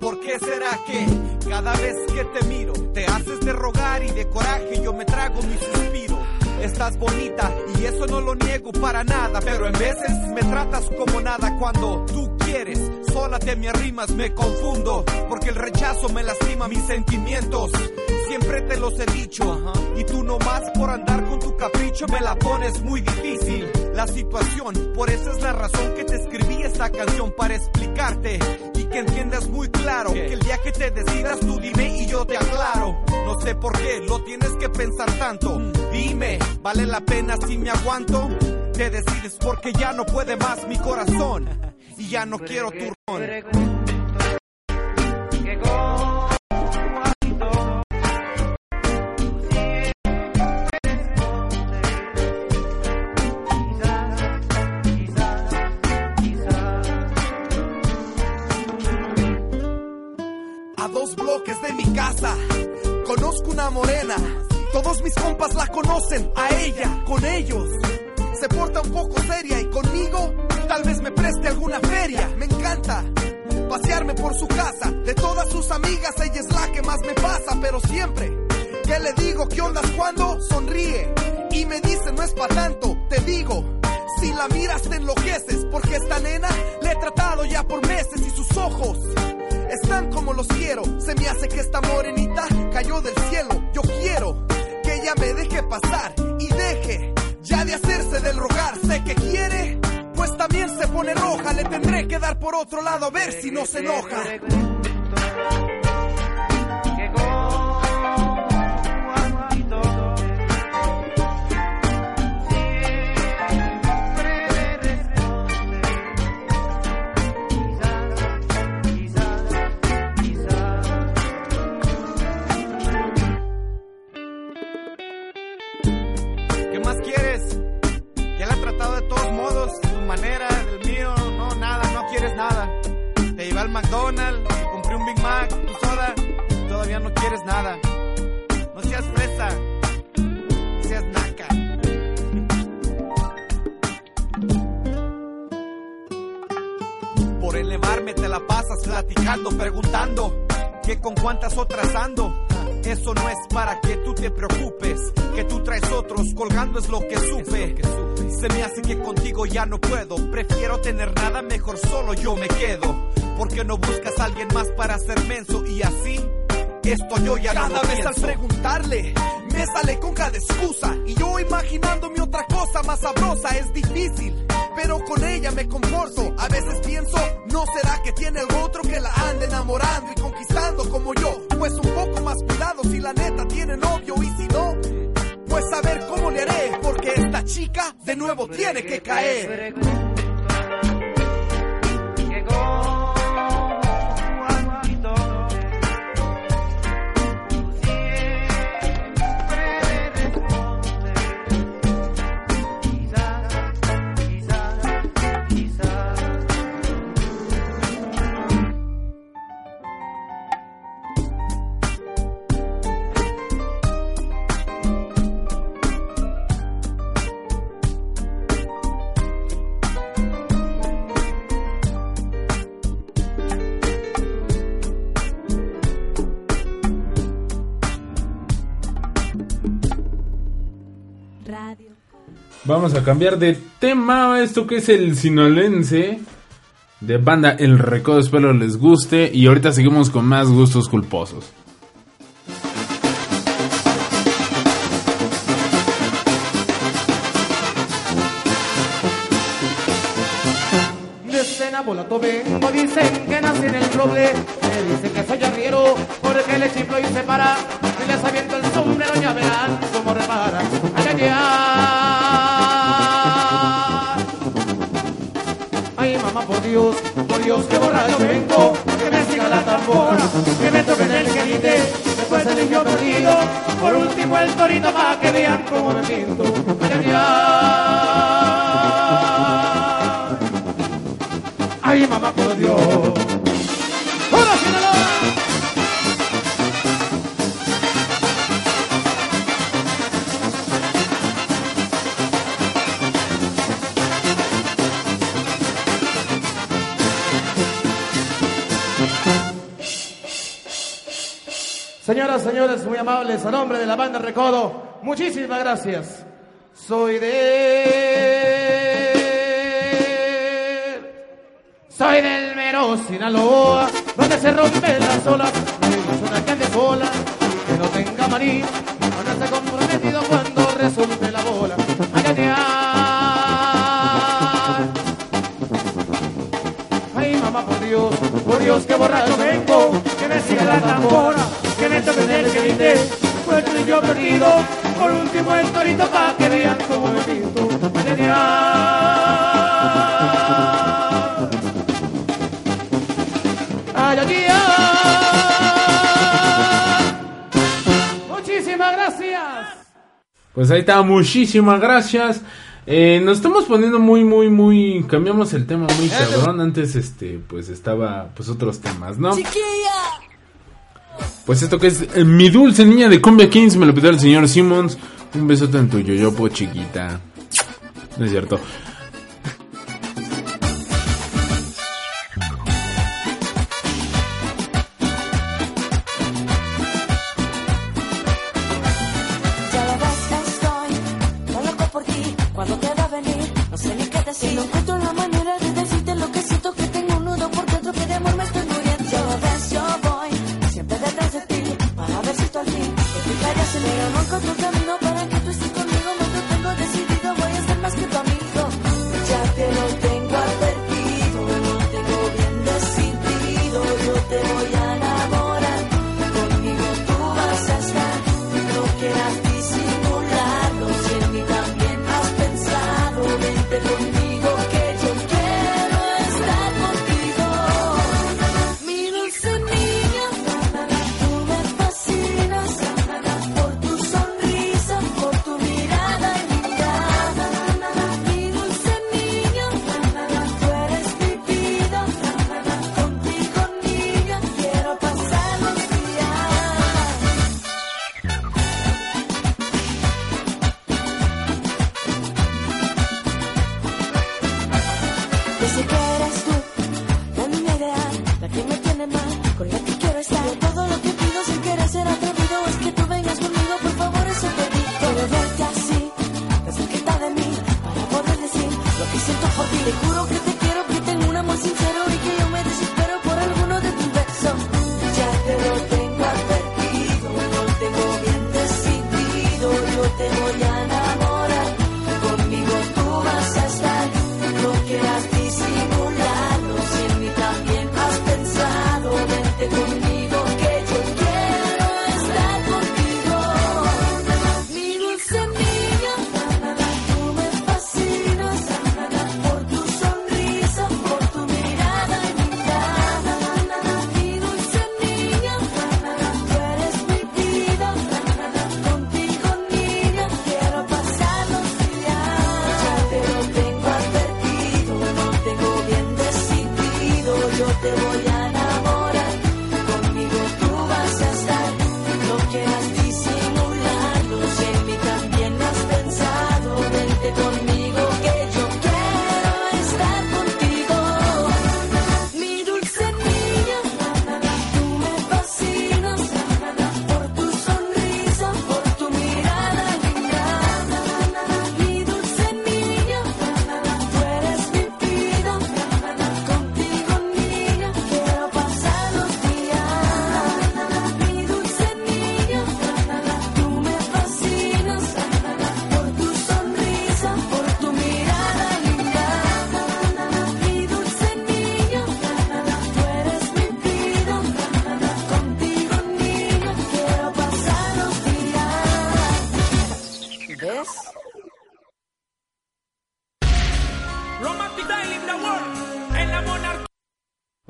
¿Por qué será que cada vez que te miro te haces de rogar y de coraje yo me trago mi suspiro? Estás bonita y eso no lo niego para nada, pero en veces me tratas como nada cuando tú quieres. Sola te me arrimas, me confundo, porque el rechazo me lastima mis sentimientos. Siempre te los he dicho, y tú nomás por andar con tu capricho me la pones muy difícil. La situación, por eso es la razón que te escribí esta canción para explicarte y que entiendas muy claro que el día que te decidas tú dime y yo te aclaro. No sé por qué lo tienes que pensar tanto. Dime, ¿vale la pena si me aguanto? Te decides porque ya no puede más mi corazón y ya no quiero tu ron. Bloques de mi casa conozco una morena. Todos mis compas la conocen, a ella, con ellos. Se porta un poco seria y conmigo tal vez me preste alguna feria. Me encanta pasearme por su casa. De todas sus amigas ella es la que más me pasa, pero siempre que le digo qué ondas cuando sonríe y me dice no es pa' tanto, te digo. Si la miras te enloqueces porque esta nena le he tratado ya por meses y sus ojos están como los quiero. Se me hace que esta morenita cayó del cielo. Yo quiero que ella me deje pasar y deje ya de hacerse del rogar. Sé que quiere, pues también se pone roja. Le tendré que dar por otro lado a ver si no se enoja. Quieres? Ya la he tratado de todos modos, tu manera, del mío, no, nada, no quieres nada. Te llevé al McDonald's, compré un Big Mac, tu soda, todavía no quieres nada. No seas fresa, no seas naca. Por elevarme te la pasas platicando, preguntando que con cuántas otras ando. Eso no es para que tú te preocupes, que tú traes otros colgando es lo que supe. Se me hace que contigo ya no puedo, prefiero tener nada, mejor solo yo me quedo. Porque no buscas a alguien más para ser menso y así esto yo ya Cada no vez al preguntarle, me sale con cada excusa. Y yo imaginándome otra cosa más sabrosa es difícil. Pero con ella me comporto. A veces pienso, ¿no será que tiene algo otro que la anda enamorando y conquistando como yo? Pues un poco más cuidado si la neta tiene novio y si no, pues a ver cómo le haré. Porque esta chica de nuevo tiene que caer. Vamos a cambiar de tema. Esto que es el sinolense de banda El Recodo. Espero les guste. Y ahorita seguimos con más gustos culposos. Vengo, dicen que nací en el roble, me dicen que soy arriero, porque le chiflo y se para, y les aviento el sombrero, ya verán cómo repara. Ay, ay, ay. Por Dios, por Dios, que borracho vengo, que me siga la tambora, que me toquen el querite, después el niño perdido, por último el torito, para que vean cómo me pinto. Ay, mamá, por Dios. Señoras, señores, muy amables, a nombre de la banda Recodo, muchísimas gracias. Soy de... Soy del mero Sinaloa, donde se rompen las olas. Es una ande sola, que no tenga maní, no esté comprometido cuando resulte la bola. Ay, ay, ay. Ay, mamá, por Dios, por Dios, que borracho vengo, que me siga la tambora, que me toque el que grité, pues tú y yo perdido, por último el torito pa' que vean cómo me pinto. Ay. Ay, ay, ay. Muchísimas gracias. Pues ahí está, muchísimas gracias. Eh, nos estamos poniendo muy, muy, muy. Cambiamos el tema muy cabrón. Antes, este, pues estaba, pues otros temas, ¿no? Pues esto que es eh, mi dulce niña de Cumbia Kings, me lo pidió el señor Simmons. Un besote en tu yoyopo, chiquita. No es cierto.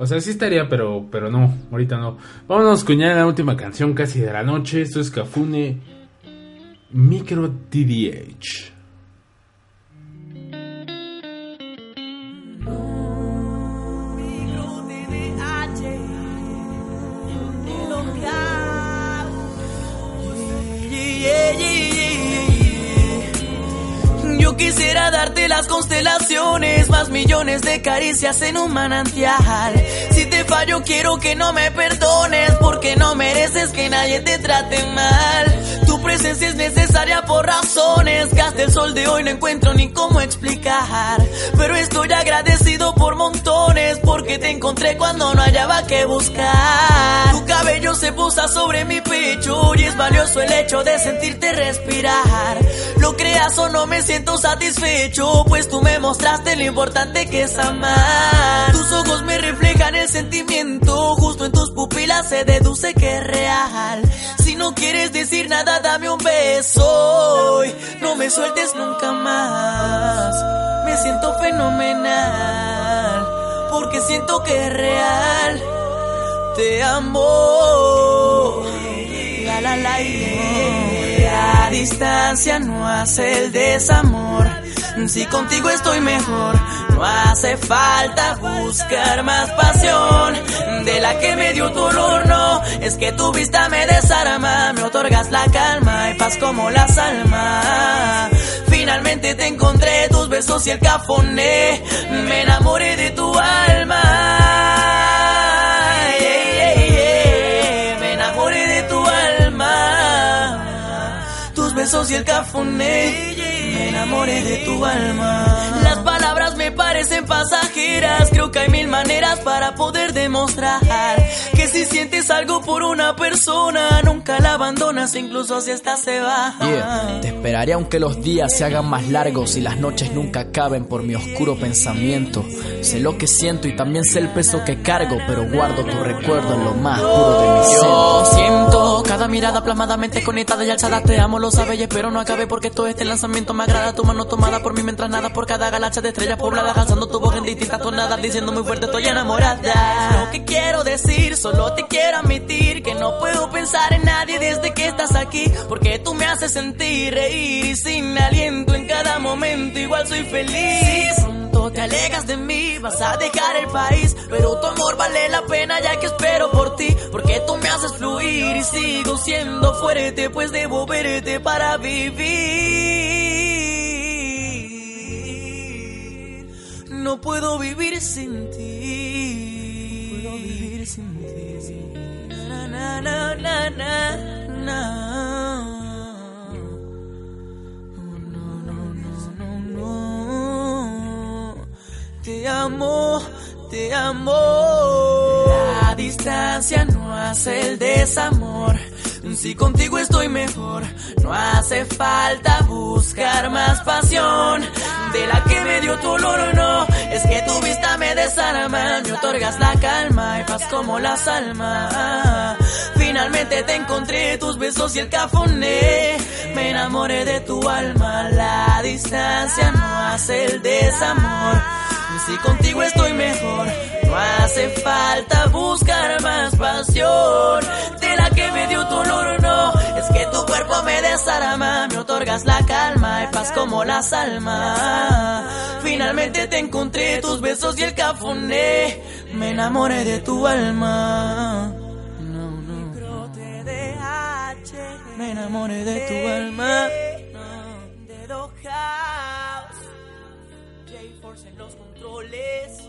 O sea, sí estaría, pero, pero no, ahorita no. Vámonos con ya la última canción casi de la noche. Esto es Cafune Micro TDH. Quisiera darte las constelaciones, más millones de caricias en un manantial. Si te fallo quiero que no me perdones, porque no mereces que nadie te trate mal. Presencia es necesaria por razones que el sol de hoy no encuentro ni cómo explicar. Pero estoy agradecido por montones, porque te encontré cuando no hallaba que buscar. Tu cabello se posa sobre mi pecho y es valioso el hecho de sentirte respirar. Lo creas o no me siento satisfecho, pues tú me mostraste lo importante que es amar. Tus ojos me reflejan el sentimiento, justo en tus pupilas se deduce que es real. Si no quieres decir nada, dame un beso no me sueltes nunca más. Me siento fenomenal, porque siento que es real. Te amo. La la la. La distancia no hace el desamor. Si contigo estoy mejor, no hace falta buscar más pasión de la que me dio tu olor. No, es que tu vista me desarma, me otorgas la calma y paz como las almas. Finalmente te encontré, tus besos y el cafoné, me enamoré de tu alma. Besos y el cafoné. Me enamoré de tu alma. Me parecen pasajeras. Creo que hay mil maneras para poder demostrar que si sientes algo por una persona, nunca la abandonas, incluso si esta se va. Yeah, te esperaré aunque los días se hagan más largos y las noches nunca acaben por mi oscuro pensamiento. Sé lo que siento y también sé el peso que cargo, pero guardo tu recuerdo en lo más puro de mi ser. Yo siento cada mirada plasmadamente conectada y alzada. Te amo, lo sabes y espero no acabe porque todo este lanzamiento me agrada. Tu mano tomada por mí mientras nada por cada galaxia de estrellas alzando tu voz en distintas tonadas, diciendo muy fuerte estoy enamorada. Lo que quiero decir, solo te quiero admitir que no puedo pensar en nadie desde que estás aquí, porque tú me haces sentir reír y sin aliento en cada momento igual soy feliz. Pronto te alegas de mí, vas a dejar el país, pero tu amor vale la pena ya que espero por ti, porque tú me haces fluir y sigo siendo fuerte, pues debo verte para vivir. No puedo vivir sin ti. No puedo vivir sin ti. Na, na, na, na, na, na. Oh, no, no, no, no, no. Te amo, te amo. La distancia no hace el desamor. Si contigo estoy mejor, no hace falta buscar más pasión de la que me dio tu olor, no. Es que tu vista me desarma, me otorgas la calma y paz como las almas. Finalmente te encontré, tus besos y el cafoné. Me enamoré de tu alma, la distancia no hace el desamor. Si contigo estoy mejor, no hace falta buscar más pasión de la que me dio tu olor. Es que tu cuerpo me desarma, me otorgas la calma y paz como las almas. Finalmente te encontré, tus besos y el cafoné. Me enamoré de tu alma. No, no. Me enamoré de tu alma. Dedo House. J-Force en los controles.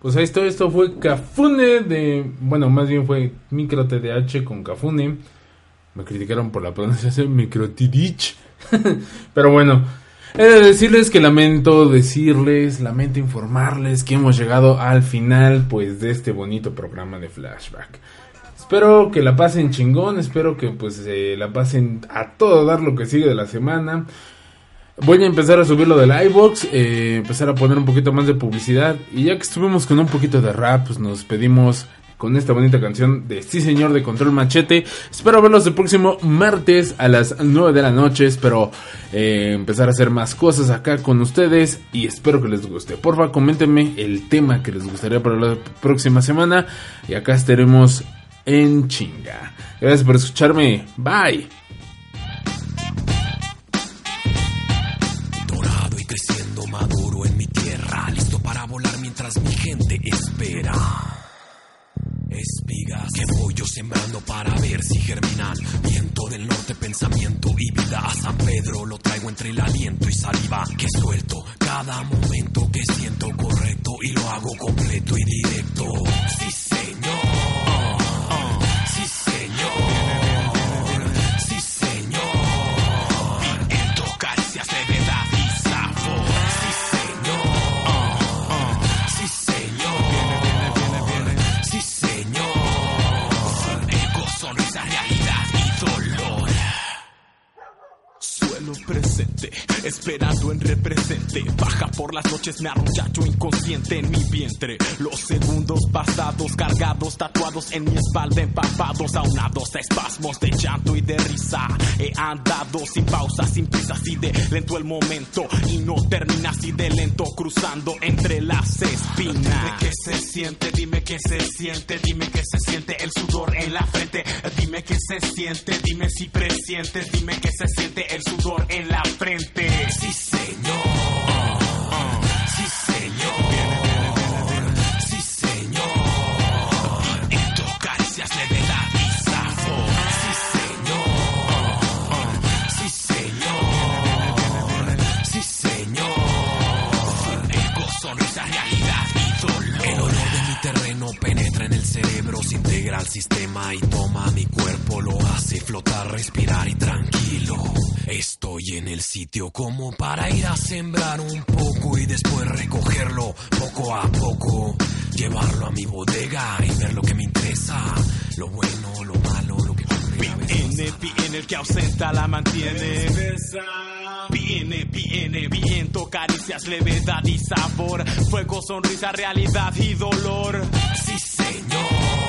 Pues ahí está, esto fue Cafune de. Bueno, más bien fue Micro TDH con Cafune. Me criticaron por la pronunciación Micro TDH. <laughs> Pero bueno, he de decirles que lamento decirles, lamento informarles que hemos llegado al final pues de este bonito programa de flashback. Espero que la pasen chingón, espero que pues eh, la pasen a todo dar lo que sigue de la semana. Voy a empezar a subir lo del iBox, eh, empezar a poner un poquito más de publicidad. Y ya que estuvimos con un poquito de rap, pues nos pedimos con esta bonita canción de Sí Señor de Control Machete. Espero verlos el próximo martes a las 9 de la noche. Espero eh, empezar a hacer más cosas acá con ustedes y espero que les guste. Porfa, coméntenme el tema que les gustaría para la próxima semana y acá estaremos en chinga. Gracias por escucharme. Bye. Que voy yo sembrando para ver si germinan. Viento del norte, pensamiento y vida a San Pedro. Lo traigo entre el aliento y saliva que suelto. Cada momento que siento correcto y lo hago completo y directo. Sí, señor. Suelo presente, esperando en represente. Baja por las noches, me arrollacho inconsciente en mi vientre. Los segundos pasados, cargados, tatuados en mi espalda, empapados, aunados a espasmos de llanto y de risa. He andado sin pausa, sin prisa, así de lento el momento. Y no termina así de lento, cruzando entre las espinas. Dime qué se siente, dime qué se siente el sudor en la frente. Dime qué se siente, dime si presientes, dime qué se siente el sudor en la frente. Sí, señor. Sistema y toma mi cuerpo, lo hace flotar, respirar y tranquilo. Estoy en el sitio como para ir a sembrar un poco y después recogerlo poco a poco, llevarlo a mi bodega y ver lo que me interesa, lo bueno, lo malo, lo que Viene, viene el que ausenta la mantiene. Viene, viene, viento, caricias, levedad y sabor. Fuego, sonrisa, realidad y dolor. Sí, señor.